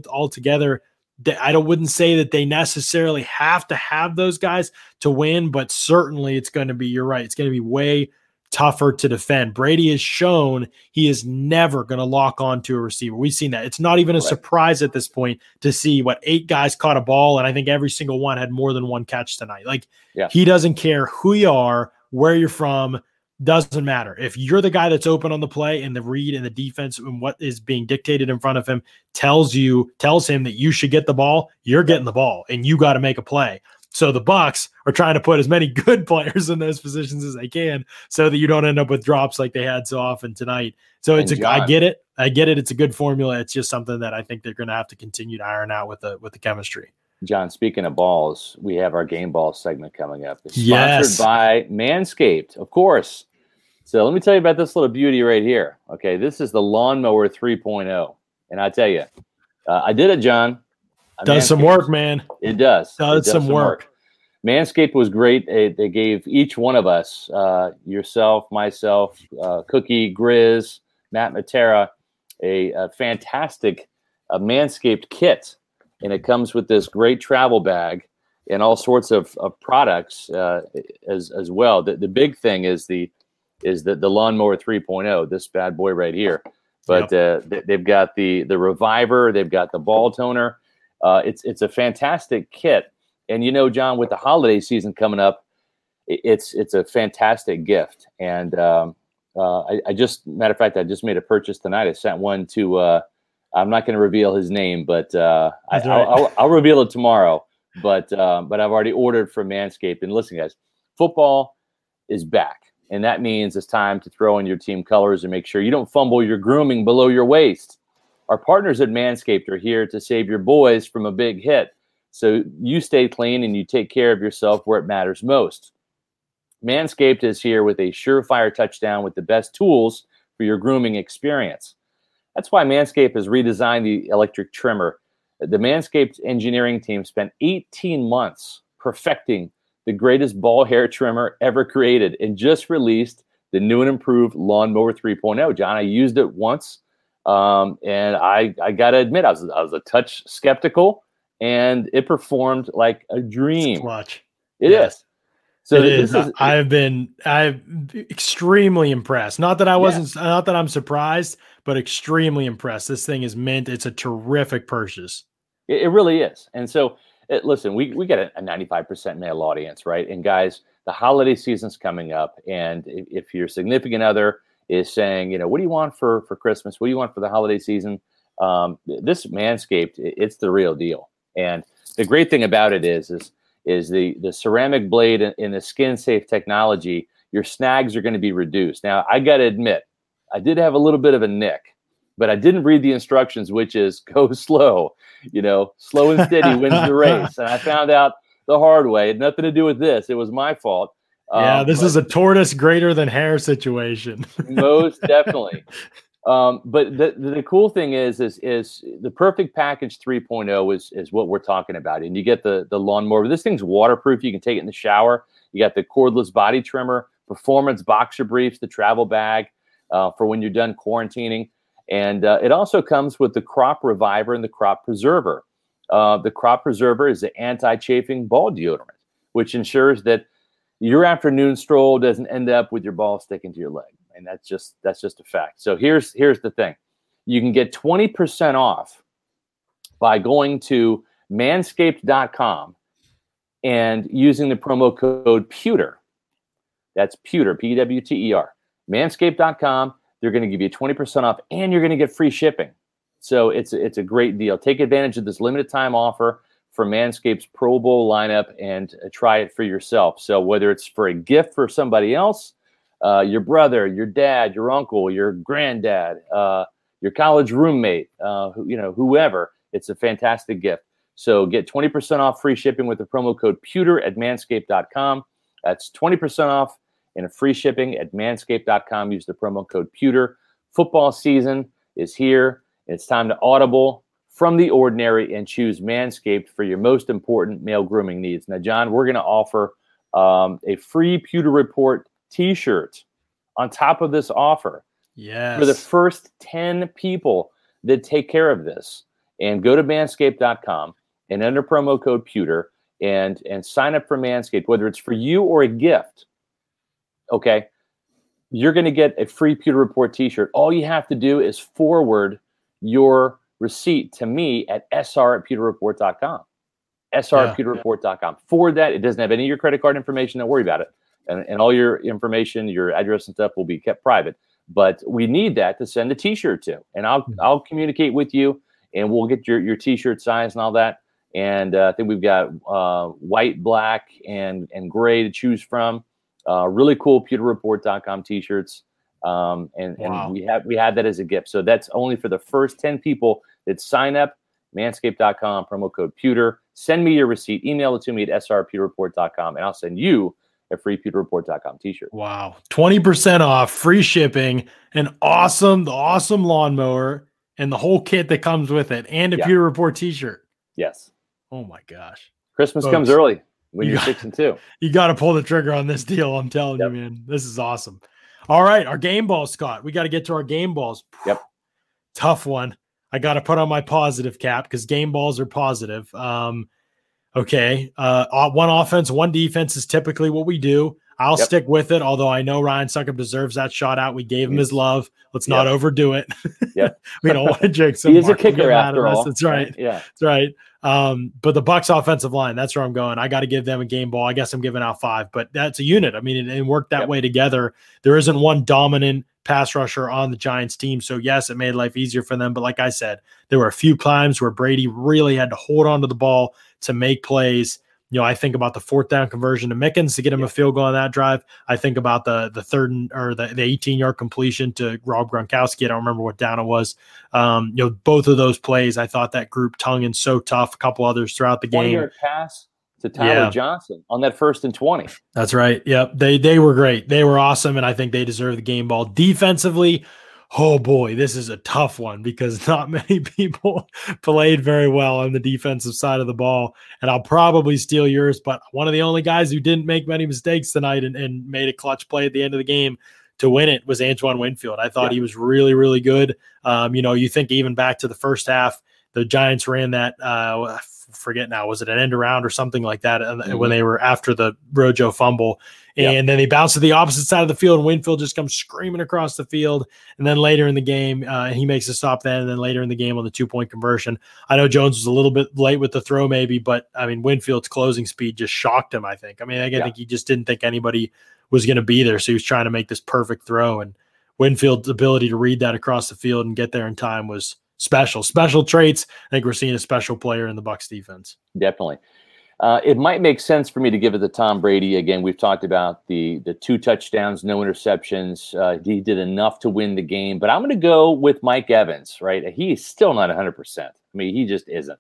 altogether, I don't wouldn't say that they necessarily have to have those guys to win, but certainly it's going to be. You're right. It's going to be way tougher to defend. Brady has shown he is never going to lock on to a receiver. We've seen that. It's not even a right. surprise at this point to see what eight guys caught a ball, and I think every single one had more than one catch tonight. Like yeah. he doesn't care who you are, where you're from. Doesn't matter. If you're the guy that's open on the play and the read and the defense and what is being dictated in front of him tells you, tells him that you should get the ball, you're getting the ball and you got to make a play. So the Bucks are trying to put as many good players in those positions as they can, so that you don't end up with drops like they had so often tonight. So it's I get it, I get it. It's a good formula. It's just something that I think they're going to have to continue to iron out with the with the chemistry. John, speaking of balls, we have our game ball segment coming up. It's sponsored yes. by Manscaped, of course. So let me tell you about this little beauty right here. Okay, this is the lawnmower 3.0, and I tell you, uh, I did it, John. Does some work, man. It does. Does, it does some, some work. work. Manscaped was great. They, they, gave each one of us, uh, yourself, myself, uh, Cookie, Grizz, Matt Matera, a, a fantastic uh, Manscaped kit. And it comes with this great travel bag and all sorts of, of products uh, as, as well. The, the big thing is the is the, the lawnmower 3.0, this bad boy right here. But yep. uh, they've got the the reviver, they've got the ball toner, uh, it's it's a fantastic kit, and you know, John, with the holiday season coming up, it's it's a fantastic gift. And um, uh, I, I, just, matter of fact, I just made a purchase tonight. I sent one to. Uh, I'm not going to reveal his name, but uh, I, will I'll, I'll reveal it tomorrow. But um, but I've already ordered from Manscaped. And listen, guys, football is back. And that means it's time to throw in your team colors and make sure you don't fumble your grooming below your waist. Our partners at Manscaped are here to save your boys from a big hit. So you stay clean and you take care of yourself where it matters most. Manscaped is here with a surefire touchdown with the best tools for your grooming experience. That's why Manscaped has redesigned the electric trimmer. The Manscaped engineering team spent 18 months perfecting the greatest ball hair trimmer ever created and just released the new and improved Lawnmower 3.0. John, I used it once um, and I, I got to admit, I was, I was a touch skeptical, and it performed like a dream. Watch. It yeah. is. So it is. is. I've been I've extremely impressed. Not that I wasn't yeah. not that I'm surprised, but extremely impressed. This thing is mint. It's a terrific purchase. It, it really is. And so it, listen, we we get a, a 95% male audience, right? And guys, the holiday season's coming up, and if, if your significant other is saying, you know, what do you want for for Christmas? What do you want for the holiday season? Um, this Manscaped, it's the real deal. And the great thing about it is, is is the the ceramic blade in the skin safe technology. Your snags are going to be reduced. Now, I got to admit, I did have a little bit of a nick, but I didn't read the instructions, which is go slow. You know, slow and steady wins the race. And I found out the hard way. It had nothing to do with this. It was my fault. Yeah, um, this is a tortoise greater than hair situation. most definitely. Um, but the, the cool thing is, is, is the perfect package 3.0 is, is what we're talking about. And you get the, the lawnmower. This thing's waterproof. You can take it in the shower. You got the cordless body trimmer, performance boxer briefs, the travel bag uh, for when you're done quarantining. And uh, it also comes with the crop reviver and the crop preserver. Uh, the crop preserver is the anti-chafing ball deodorant, which ensures that your afternoon stroll doesn't end up with your ball sticking to your leg and that's just that's just a fact. So here's here's the thing. You can get 20% off by going to manscaped.com and using the promo code pewter. That's pewter, P W T E R. Manscaped.com. They're going to give you 20% off and you're going to get free shipping. So it's it's a great deal. Take advantage of this limited time offer for Manscaped's Pro Bowl lineup and uh, try it for yourself. So whether it's for a gift for somebody else uh, your brother, your dad, your uncle, your granddad, uh, your college roommate, uh, who, you know, whoever. It's a fantastic gift. So get 20% off free shipping with the promo code pewter at manscaped.com. That's 20% off and free shipping at manscaped.com. Use the promo code pewter. Football season is here. It's time to audible from the ordinary and choose Manscaped for your most important male grooming needs. Now, John, we're going to offer um, a free Pewter Report t-shirt on top of this offer. Yes. For the first 10 people that take care of this and go to manscaped.com and enter promo code pewter and and sign up for Manscaped, whether it's for you or a gift. Okay. You're going to get a free Pewter Report t-shirt. All you have to do is forward your receipt to me at sr at pewterreport.com. sr at pewterreport.com. Forward that. It doesn't have any of your credit card information. Don't worry about it and, and all your information, your address and stuff will be kept private. But we need that to send a T-shirt to, and I'll mm-hmm. I'll communicate with you, and we'll get your your T-shirt size and all that. And uh, I think we've got uh, white, black, and and gray to choose from. Uh, really cool pewterreport.com T-shirts, um, and wow. and we have we had that as a gift. So that's only for the first ten people that sign up. Manscaped.com promo code pewter. Send me your receipt. Email it to me at srpewterreport.com, and I'll send you a freepewterreport.com t-shirt. Wow. 20% off, free shipping, an awesome, the awesome lawnmower, and the whole kit that comes with it, and a yeah. Pewter Report t-shirt. Yes. Oh my gosh. Christmas Folks, comes early when you are six and two. You got to pull the trigger on this deal. I'm telling yep. you, man. This is awesome. All right, our game balls, Scott. We got to get to our game balls. Yep. Tough one. I got to put on my positive cap because game balls are positive. Um, Okay. Uh, one offense, one defense is typically what we do. I'll yep. stick with it, although I know Ryan Succop deserves that shot out. We gave him his love. Let's yep. not overdo it. Yeah. we don't want to jinx him. He's a kicker after all. That's right. Yeah. That's right. Um, but the Bucks offensive line, that's where I'm going. I got to give them a game ball. I guess I'm giving out five, but that's a unit. I mean, it, it worked that yep. way together. There isn't one dominant pass rusher on the Giants team. So yes, it made life easier for them. But like I said, there were a few times where Brady really had to hold on to the ball to make plays. You know, I think about the fourth down conversion to Mickens to get him yeah. a field goal on that drive. I think about the the third or the, the 18 yard completion to Rob Gronkowski. I don't remember what down it was. Um, you know, both of those plays, I thought that group tongue and so tough. A couple others throughout the game. Yard pass to Tyler yeah. Johnson on that first and 20. That's right. Yep. They they were great. They were awesome. And I think they deserve the game ball. Defensively, oh boy, this is a tough one because not many people played very well on the defensive side of the ball. And I'll probably steal yours, but one of the only guys who didn't make many mistakes tonight and, and made a clutch play at the end of the game to win it was Antoine Winfield. I thought yeah. he was really, really good. Um, you know, you think even back to the first half, the Giants ran that uh, forget now, was it an end around or something like that mm-hmm. when they were after the Rojo fumble. And yep. then they bounce to the opposite side of the field, and Winfield just comes screaming across the field. And then later in the game, uh, he makes a stop then. And then later in the game on the two point conversion, I know Jones was a little bit late with the throw, maybe, but I mean, Winfield's closing speed just shocked him, I think. I mean, I yeah. think he just didn't think anybody was going to be there. So he was trying to make this perfect throw. And Winfield's ability to read that across the field and get there in time was special. Special traits. I think we're seeing a special player in the Bucks defense. Definitely. Uh, it might make sense for me to give it to Tom Brady again. We've talked about the the two touchdowns, no interceptions. Uh, he did enough to win the game, but I'm going to go with Mike Evans. Right, he is still not 100. percent I mean, he just isn't.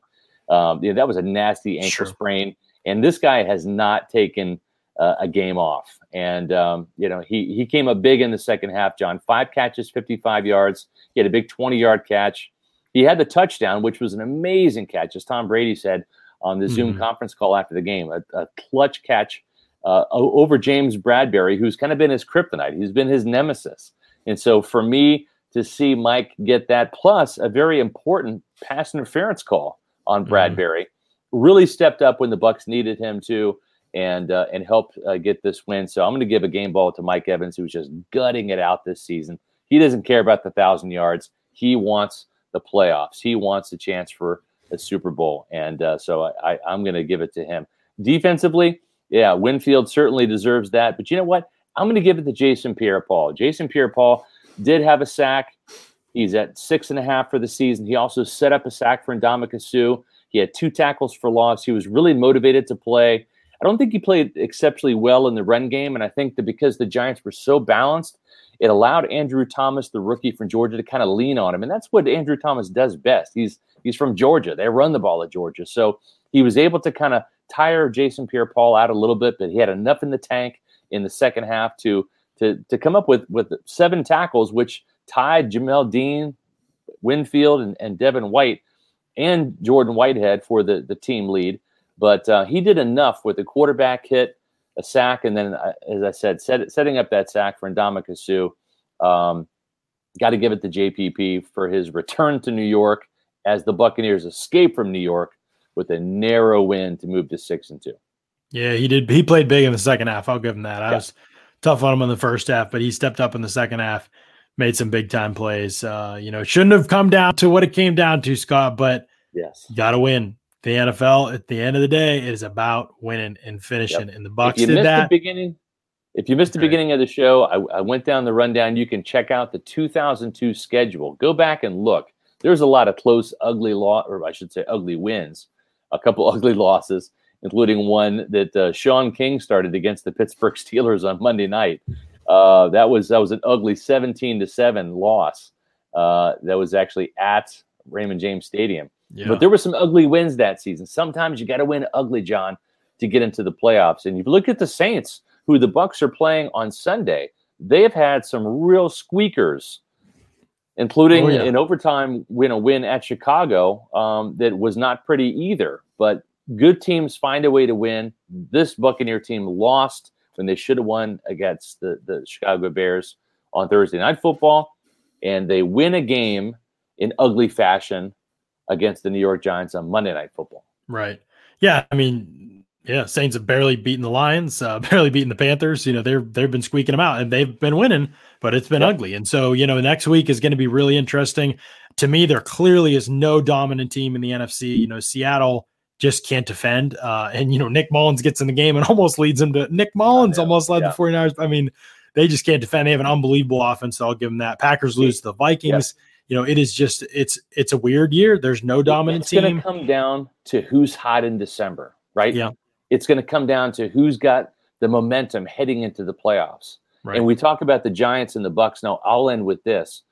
Um, that was a nasty ankle sure. sprain, and this guy has not taken uh, a game off. And um, you know, he he came up big in the second half. John, five catches, 55 yards. He had a big 20 yard catch. He had the touchdown, which was an amazing catch, as Tom Brady said on the mm-hmm. Zoom conference call after the game. A, a clutch catch uh, over James Bradberry, who's kind of been his kryptonite. He's been his nemesis. And so for me to see Mike get that, plus a very important pass interference call on mm-hmm. Bradberry, mm-hmm. really stepped up when the Bucks needed him to and uh, and helped uh, get this win. So I'm going to give a game ball to Mike Evans, who's just gutting it out this season. He doesn't care about the thousand yards. He wants the playoffs. He wants a chance for a Super Bowl, and uh, so I, I'm going to give it to him. Defensively, yeah, Winfield certainly deserves that. But you know what? I'm going to give it to Jason Pierre-Paul. Jason Pierre-Paul did have a sack. He's at six and a half for the season. He also set up a sack for Ndamukong Suh. He had two tackles for loss. He was really motivated to play. I don't think he played exceptionally well in the run game, and I think that because the Giants were so balanced, it allowed Andrew Thomas, the rookie from Georgia, to kind of lean on him, and that's what Andrew Thomas does best. He's he's from Georgia. They run the ball at Georgia, so he was able to kind of tire Jason Pierre-Paul out a little bit, but he had enough in the tank in the second half to to to come up with with seven tackles, which tied Jamel Dean, Winfield, and, and Devin White and Jordan Whitehead for the the team lead. But uh, he did enough with the quarterback hit, a sack, and then, uh, as I said, set, setting up that sack for Ndamukong Suh. Um, Got to give it to JPP for his return to New York as the Buccaneers escape from New York with a narrow win to move to six and two. Yeah, he did. He played big in the second half. I'll give him that. I yeah. was tough on him in the first half, but he stepped up in the second half, made some big time plays. Uh, you know, shouldn't have come down to what it came down to, Scott, but yes, got to win the NFL at the end of the day it is about winning and finishing. Yep. And the Bucs did that. The beginning, if you missed the beginning of the show, I, I, went down the rundown. You can check out the 2002 schedule. Go back and look. There's a lot of close, ugly law, or I should say, ugly wins. A couple ugly losses, including one that uh, Shaun King started against the Pittsburgh Steelers on Monday night. Uh, that was that was an ugly 17 to seven loss. Uh, that was actually at Raymond James Stadium. Yeah. But there were some ugly wins that season. Sometimes you got to win ugly, John, to get into the playoffs. And you look at the Saints, who the Bucks are playing on Sunday. They have had some real squeakers, including oh, yeah. an overtime win a win at Chicago um, that was not pretty either. But good teams find a way to win. This Buccaneer team lost when they should have won against the, the Chicago Bears on Thursday Night Football, and they win a game in ugly fashion against the New York Giants on Monday Night Football. Right. Yeah. I mean, yeah, Saints have barely beaten the Lions, uh, barely beaten the Panthers. You know, they're they've been squeaking them out, and they've been winning, but it's been ugly. And so, you know, next week is going to be really interesting. To me, there clearly is no dominant team in the NFC. You know, Seattle just can't defend. Uh, and you know, Nick Mullens gets in the game and almost leads them to Nick Mullens almost led yeah. the 49ers. I mean, they just can't defend. They have an unbelievable offense. So I'll give them that. Packers lose to the Vikings you know, it is just it's it's a weird year. There's no dominant it's team. It's going to come down to who's hot in December, right? Yeah. It's going to come down to who's got the momentum heading into the playoffs. Right. And we talk about the Giants and the Bucks. Now, I'll end with this.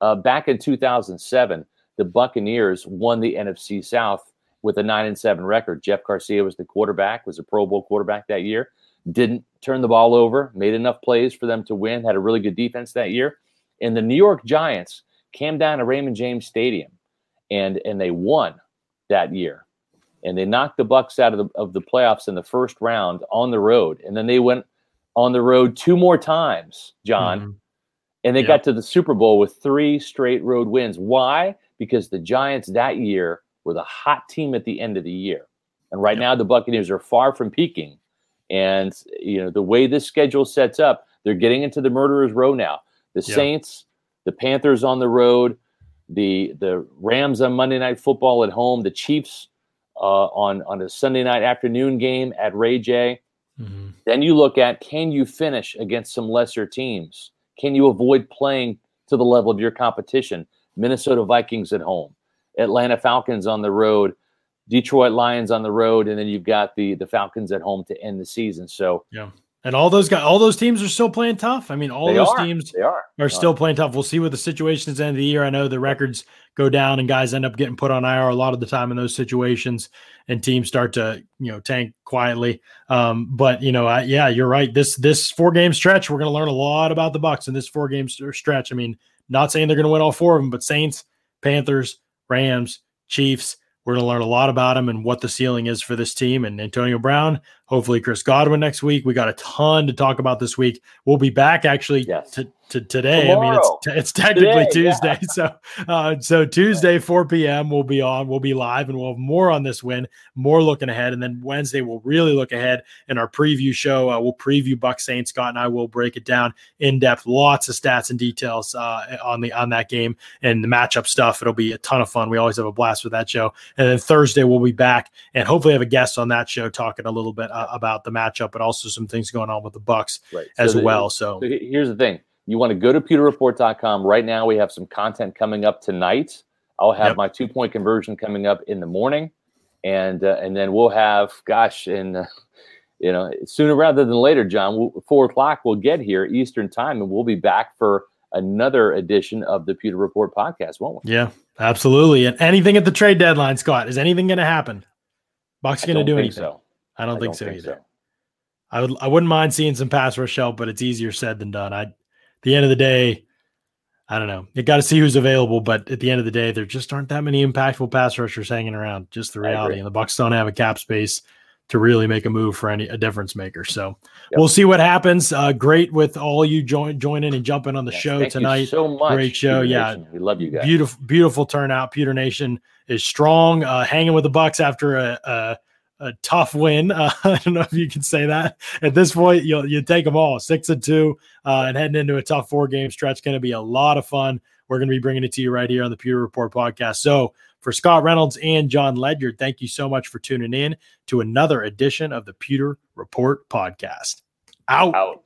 Uh, back in 2007, the Buccaneers won the NFC South with a nine and seven record. Jeff Garcia was the quarterback, was a Pro Bowl quarterback that year. Didn't turn the ball over, made enough plays for them to win. Had a really good defense that year. And the New York Giants came down to Raymond James Stadium, and and they won that year, and they knocked the Bucks out of the of the playoffs in the first round on the road, and then they went on the road two more times, John, mm-hmm. and they yep. got to the Super Bowl with three straight road wins. Why? Because the Giants that year were the hot team at the end of the year, and right yep. now the Buccaneers are far from peaking, and you know the way this schedule sets up, they're getting into the murderers row now. The yep. Saints the Panthers on the road, the the Rams on Monday Night Football at home, the Chiefs uh, on on a Sunday night afternoon game at Ray J. Mm-hmm. Then you look at can you finish against some lesser teams? Can you avoid playing to the level of your competition? Minnesota Vikings at home, Atlanta Falcons on the road, Detroit Lions on the road, and then you've got the the Falcons at home to end the season. So yeah. And all those guys, all those teams are still playing tough. I mean, all They those are. teams They are. are still playing tough. We'll see what the situation is at the end of the year. I know the records go down and guys end up getting put on IR a lot of the time in those situations, and teams start to you know tank quietly. Um, but you know, I, yeah, you're right. This this four game stretch, we're going to learn a lot about the Bucks in this four game stretch. I mean, not saying they're going to win all four of them, but Saints, Panthers, Rams, Chiefs. We're going to learn a lot about them and what the ceiling is for this team. And Antonio Brown, hopefully Chris Godwin next week. We got a ton to talk about this week. We'll be back actually Yes. to, to today. I mean, it's it's technically Today, yeah. Tuesday, so uh, so Tuesday 4 p.m. we'll be on. We'll be live, and we'll have more on this win, more looking ahead, and then Wednesday we'll really look ahead in our preview show. Uh, we'll preview Buck Saints. Scott and I will break it down in depth, lots of stats and details uh, on the on that game and the matchup stuff. It'll be a ton of fun. We always have a blast with that show. And then Thursday we'll be back and hopefully have a guest on that show talking a little bit uh, about the matchup, but also some things going on with the Bucks Right. as So the- well. So here's the thing. You want to go to pewterreport.com. Right now, we have some content coming up tonight. I'll have Yep. my two point conversion coming up in the morning. And uh, and then we'll have, gosh, and uh, you know, sooner rather than later, John, we'll, four o'clock, we'll get here Eastern time, and we'll be back for another edition of the Pewter Report podcast, won't we? Yeah, absolutely. And anything at the trade deadline, Scott, is anything going to happen? Bucks going to do anything? so. I don't I think don't so think either. so. I would I wouldn't mind seeing some pass rush help, but it's easier said than done. I the end of the day, I don't know. You got to see who's available, but at the end of the day, there just aren't that many impactful pass rushers hanging around. Just the reality, and the Bucks don't have a cap space to really make a move for any a difference maker. So Yep. we'll see what happens. Uh, great with all you join joining and jumping on the Yes, show thank you tonight. so much. Great show, Pewter yeah. Nation. We love you guys. Beautiful, beautiful turnout. Pewter Nation is strong, uh, hanging with the Bucks after a, a, a tough win. Uh, I don't know if you can say that at this point. You'll you take them all, six and two, uh, and heading into a tough four game stretch. Going to be a lot of fun. We're going to be bringing it to you right here on the Pewter Report podcast. So for Scott Reynolds and John Ledyard, thank you so much for tuning in to another edition of the Pewter Report podcast. Out. Out.